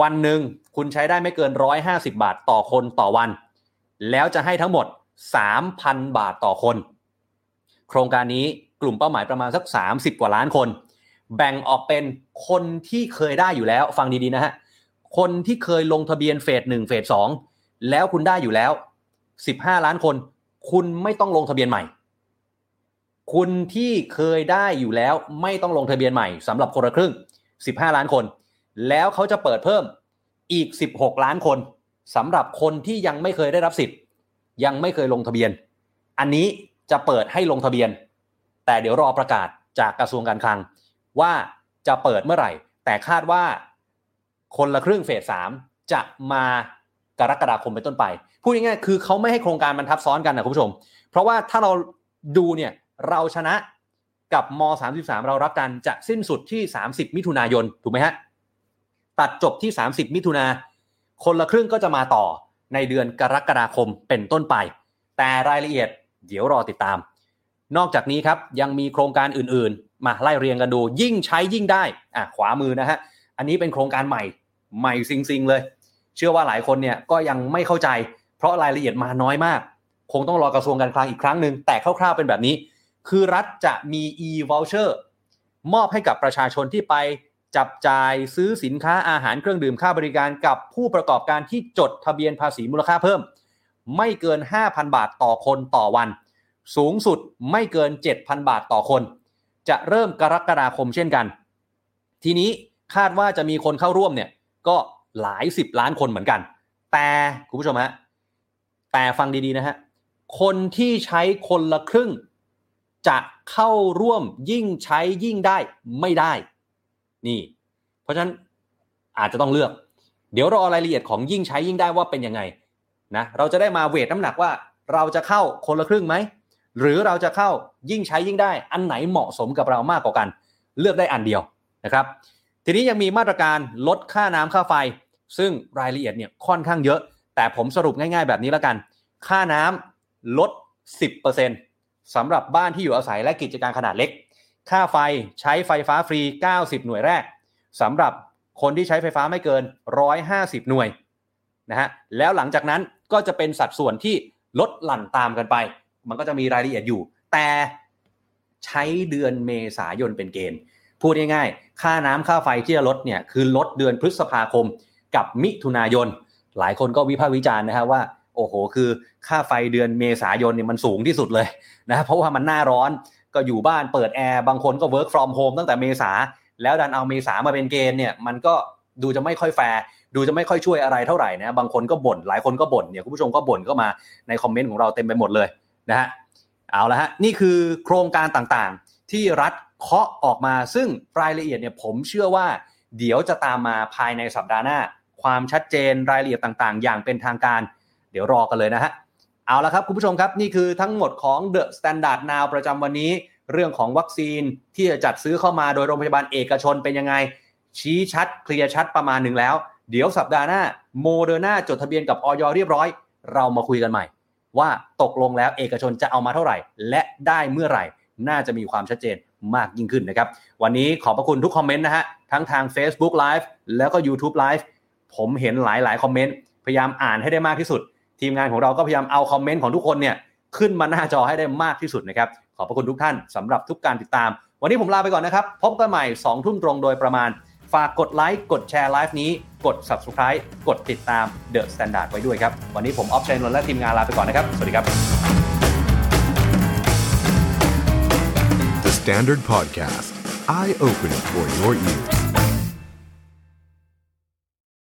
วันหนึ่งคุณใช้ได้ไม่เกิน 150 บาทต่อคนต่อวัน แล้วจะให้ทั้งหมด 3,000 บาทต่อคน โครงการนี้กลุ่มเป้าหมายประมาณสัก 30 กว่าล้านคน แบ่งออกเป็นคนที่เคยได้อยู่แล้ว ฟังดีๆนะฮะ คนที่เคยลงทะเบียนเฟสหนึ่งเฟสสองแล้วคุณได้อยู่แล้ว 15 ล้านคน คุณไม่ต้องลงทะเบียนใหม่ คุณที่เคยได้อยู่แล้วไม่ต้องลงทะเบียนใหม่สำหรับคนละครึ่ง 15 ล้านคน แล้วเขาจะเปิดเพิ่มอีก 16 ล้านคนสำหรับคนที่ยังไม่เคยได้รับสิทธิ์ ยังไม่เคยลงทะเบียน อันนี้จะเปิดให้ลงทะเบียน แต่เดี๋ยวรอประกาศจากกระทรวงการคลัง ว่าจะเปิดเมื่อไหร่ แต่คาดว่าคนละครึ่งเฟสสามจะมากรกฎาคมเป็นต้นไป พูดง่ายๆคือเขาไม่ให้โครงการมันทับซ้อนกันนะคุณผู้ชม เพราะว่าถ้าเราดูเนี่ยเราชนะกับม 33 เรารักกันจะสิ้นสุดที่ 30 มิถุนายนถูกไหมฮะตัดจบที่ 30 มิถุนาคนละครึ่งก็จะมาต่อ ในเดือนกรกฎาคมเป็นต้นไป แต่รายละเอียดเดี๋ยวรอติดตาม นอกจากนี้ครับยังมีโครงการอื่นๆ มาไล่เรียงกันดู ยิ่งใช้ยิ่งได้อะขวามือนะฮะอันนี้เป็นโครงการใหม่ใหม่ซิงๆเลย เชื่อว่าหลายคนเนี่ยก็ยังไม่เข้าใจ เพราะรายละเอียดมาน้อยมาก คงต้องรอกระทรวงการคลังอีกครั้งหนึ่งแต่คร่าวๆเป็นแบบนี้ คือรัฐจะมี e-voucher มอบให้กับประชาชนที่ไป จับจ่ายซื้อสินค้าอาหารเครื่องดื่มค่าบริการกับผู้ประกอบการที่จดทะเบียนภาษีมูลค่าเพิ่ม ไม่เกิน 5,000 บาทต่อคนต่อวัน สูงสุดไม่เกิน 7,000 บาทต่อคน จะเริ่มกรกฎาคมเช่นกัน ทีนี้คาดว่าจะมีคนเข้าร่วมเนี่ยก็หลายสิบล้านคนเหมือนกัน แต่คุณผู้ชมฮะแต่ฟังดีๆนะฮะคนที่ใช้คนละครึ่ง จะเข้าร่วมยิ่งใช้ยิ่งได้ไม่ได้ นี่ เพราะฉะนั้นอาจจะต้องเลือก เดี๋ยวรอรายละเอียดของยิ่งใช้ยิ่งได้ว่าเป็นยังไงนะเราจะได้มาเวทน้ำหนักว่าเราจะเข้าคนละครึ่งไหมหรือเราจะเข้ายิ่งใช้ยิ่งได้ อันไหนเหมาะสมกับเรามากกว่ากัน เลือกได้อันเดียวนะครับ ทีนี้ยังมีมาตรการลดค่าน้ำค่าไฟ ซึ่งรายละเอียดเนี่ยค่อนข้างเยอะ แต่ผมสรุปง่ายๆแบบนี้แล้วกัน ค่าน้ำลด 10%สำหรับบ้านที่อยู่อาศัยและกิจการขนาดเล็ก ค่าไฟใช้ไฟฟ้าฟรี 90 หน่วยแรกสำหรับคนที่ใช้ไฟฟ้าไม่เกิน 150 หน่วยนะฮะแล้วหลังจากนั้นก็จะเป็นสัดส่วนที่ลดหลั่นตามกันไป มันก็จะมีรายละเอียดอยู่ แต่ใช้เดือนเมษายนเป็นเกณฑ์ พูดง่ายๆ ค่าน้ำค่าไฟที่จะลดเนี่ยคือลดเดือนพฤษภาคมกับมิถุนายน หลายคนก็วิพากษ์วิจารณ์นะฮะว่าโอ้โห คือค่าไฟเดือนเมษายนเนี่ยมันสูงที่สุดเลยนะเพราะว่ามันหน้าร้อน ก็อยู่บ้านเปิดแอร์บางคนก็ work from home ตั้งแต่เมษา แล้วดันเอาเมษามาเป็นเกณฑ์เนี่ยมันก็ดูจะไม่ค่อยแฟร์ดูจะไม่ค่อยช่วยอะไรเท่าไหร่นะบางคนก็บ่นหลายคนก็บ่นเนี่ยคุณผู้ชมก็บ่นก็มาในคอมเมนต์ของเราเต็มไปหมดเลยนะฮะเอาละฮะนี่คือโครงการต่างๆ ที่รัฐเคาะออกมาซึ่งรายละเอียดเนี่ยผมเชื่อว่า เดี๋ยวจะตามมาภายในสัปดาห์หน้า ความชัดเจนรายละเอียดต่างๆ อย่างเป็นทางการ เดี๋ยวรอกันเลยนะฮะ เอาละครับคุณผู้ชมครับนี่คือทั้งหมดของ The Standard Now ประจำวันนี้ เรื่องของวัคซีนที่จะจัดซื้อเข้ามาโดยโรงพยาบาลเอกชนเป็นยังไง ชี้ชัดเคลียร์ชัดประมาณหนึ่งแล้ว เดี๋ยวสัปดาห์หน้าโมเดอร์นาจดทะเบียนกับออยเรียบร้อย เรามาคุยกันใหม่ ว่าตกลงแล้วเอกชนจะเอามาเท่าไหร่ และได้เมื่อไหร่ น่าจะมีความชัดเจนมากยิ่งขึ้นนะครับ วันนี้ขอบพระคุณทุกคอมเมนต์นะฮะทั้งทาง Facebook Live แล้วก็ YouTube Live ผมเห็นหลายๆคอมเมนต์พยายามอ่านให้ได้มากที่สุด ทีมงานของเราก็พยายามเอาคอมเมนต์ของทุกคนเนี่ยขึ้นมาหน้าจอให้ได้มากที่สุดนะครับ ขอบพระคุณทุกท่านสำหรับทุกการติดตาม วันนี้ผมลาไปก่อนนะครับ พบกันใหม่2ทุ่มตรงโดยประมาณ ฝากกดไลค์กดแชร์ไลฟ์นี้ กด subscribe กดติดตาม The Standard ไว้ด้วยครับ วันนี้ผมออฟชัยนนท์และทีมงานลาไปก่อนนะครับ สวัสดีครับ The Standard Podcast. Eye Open for your ears.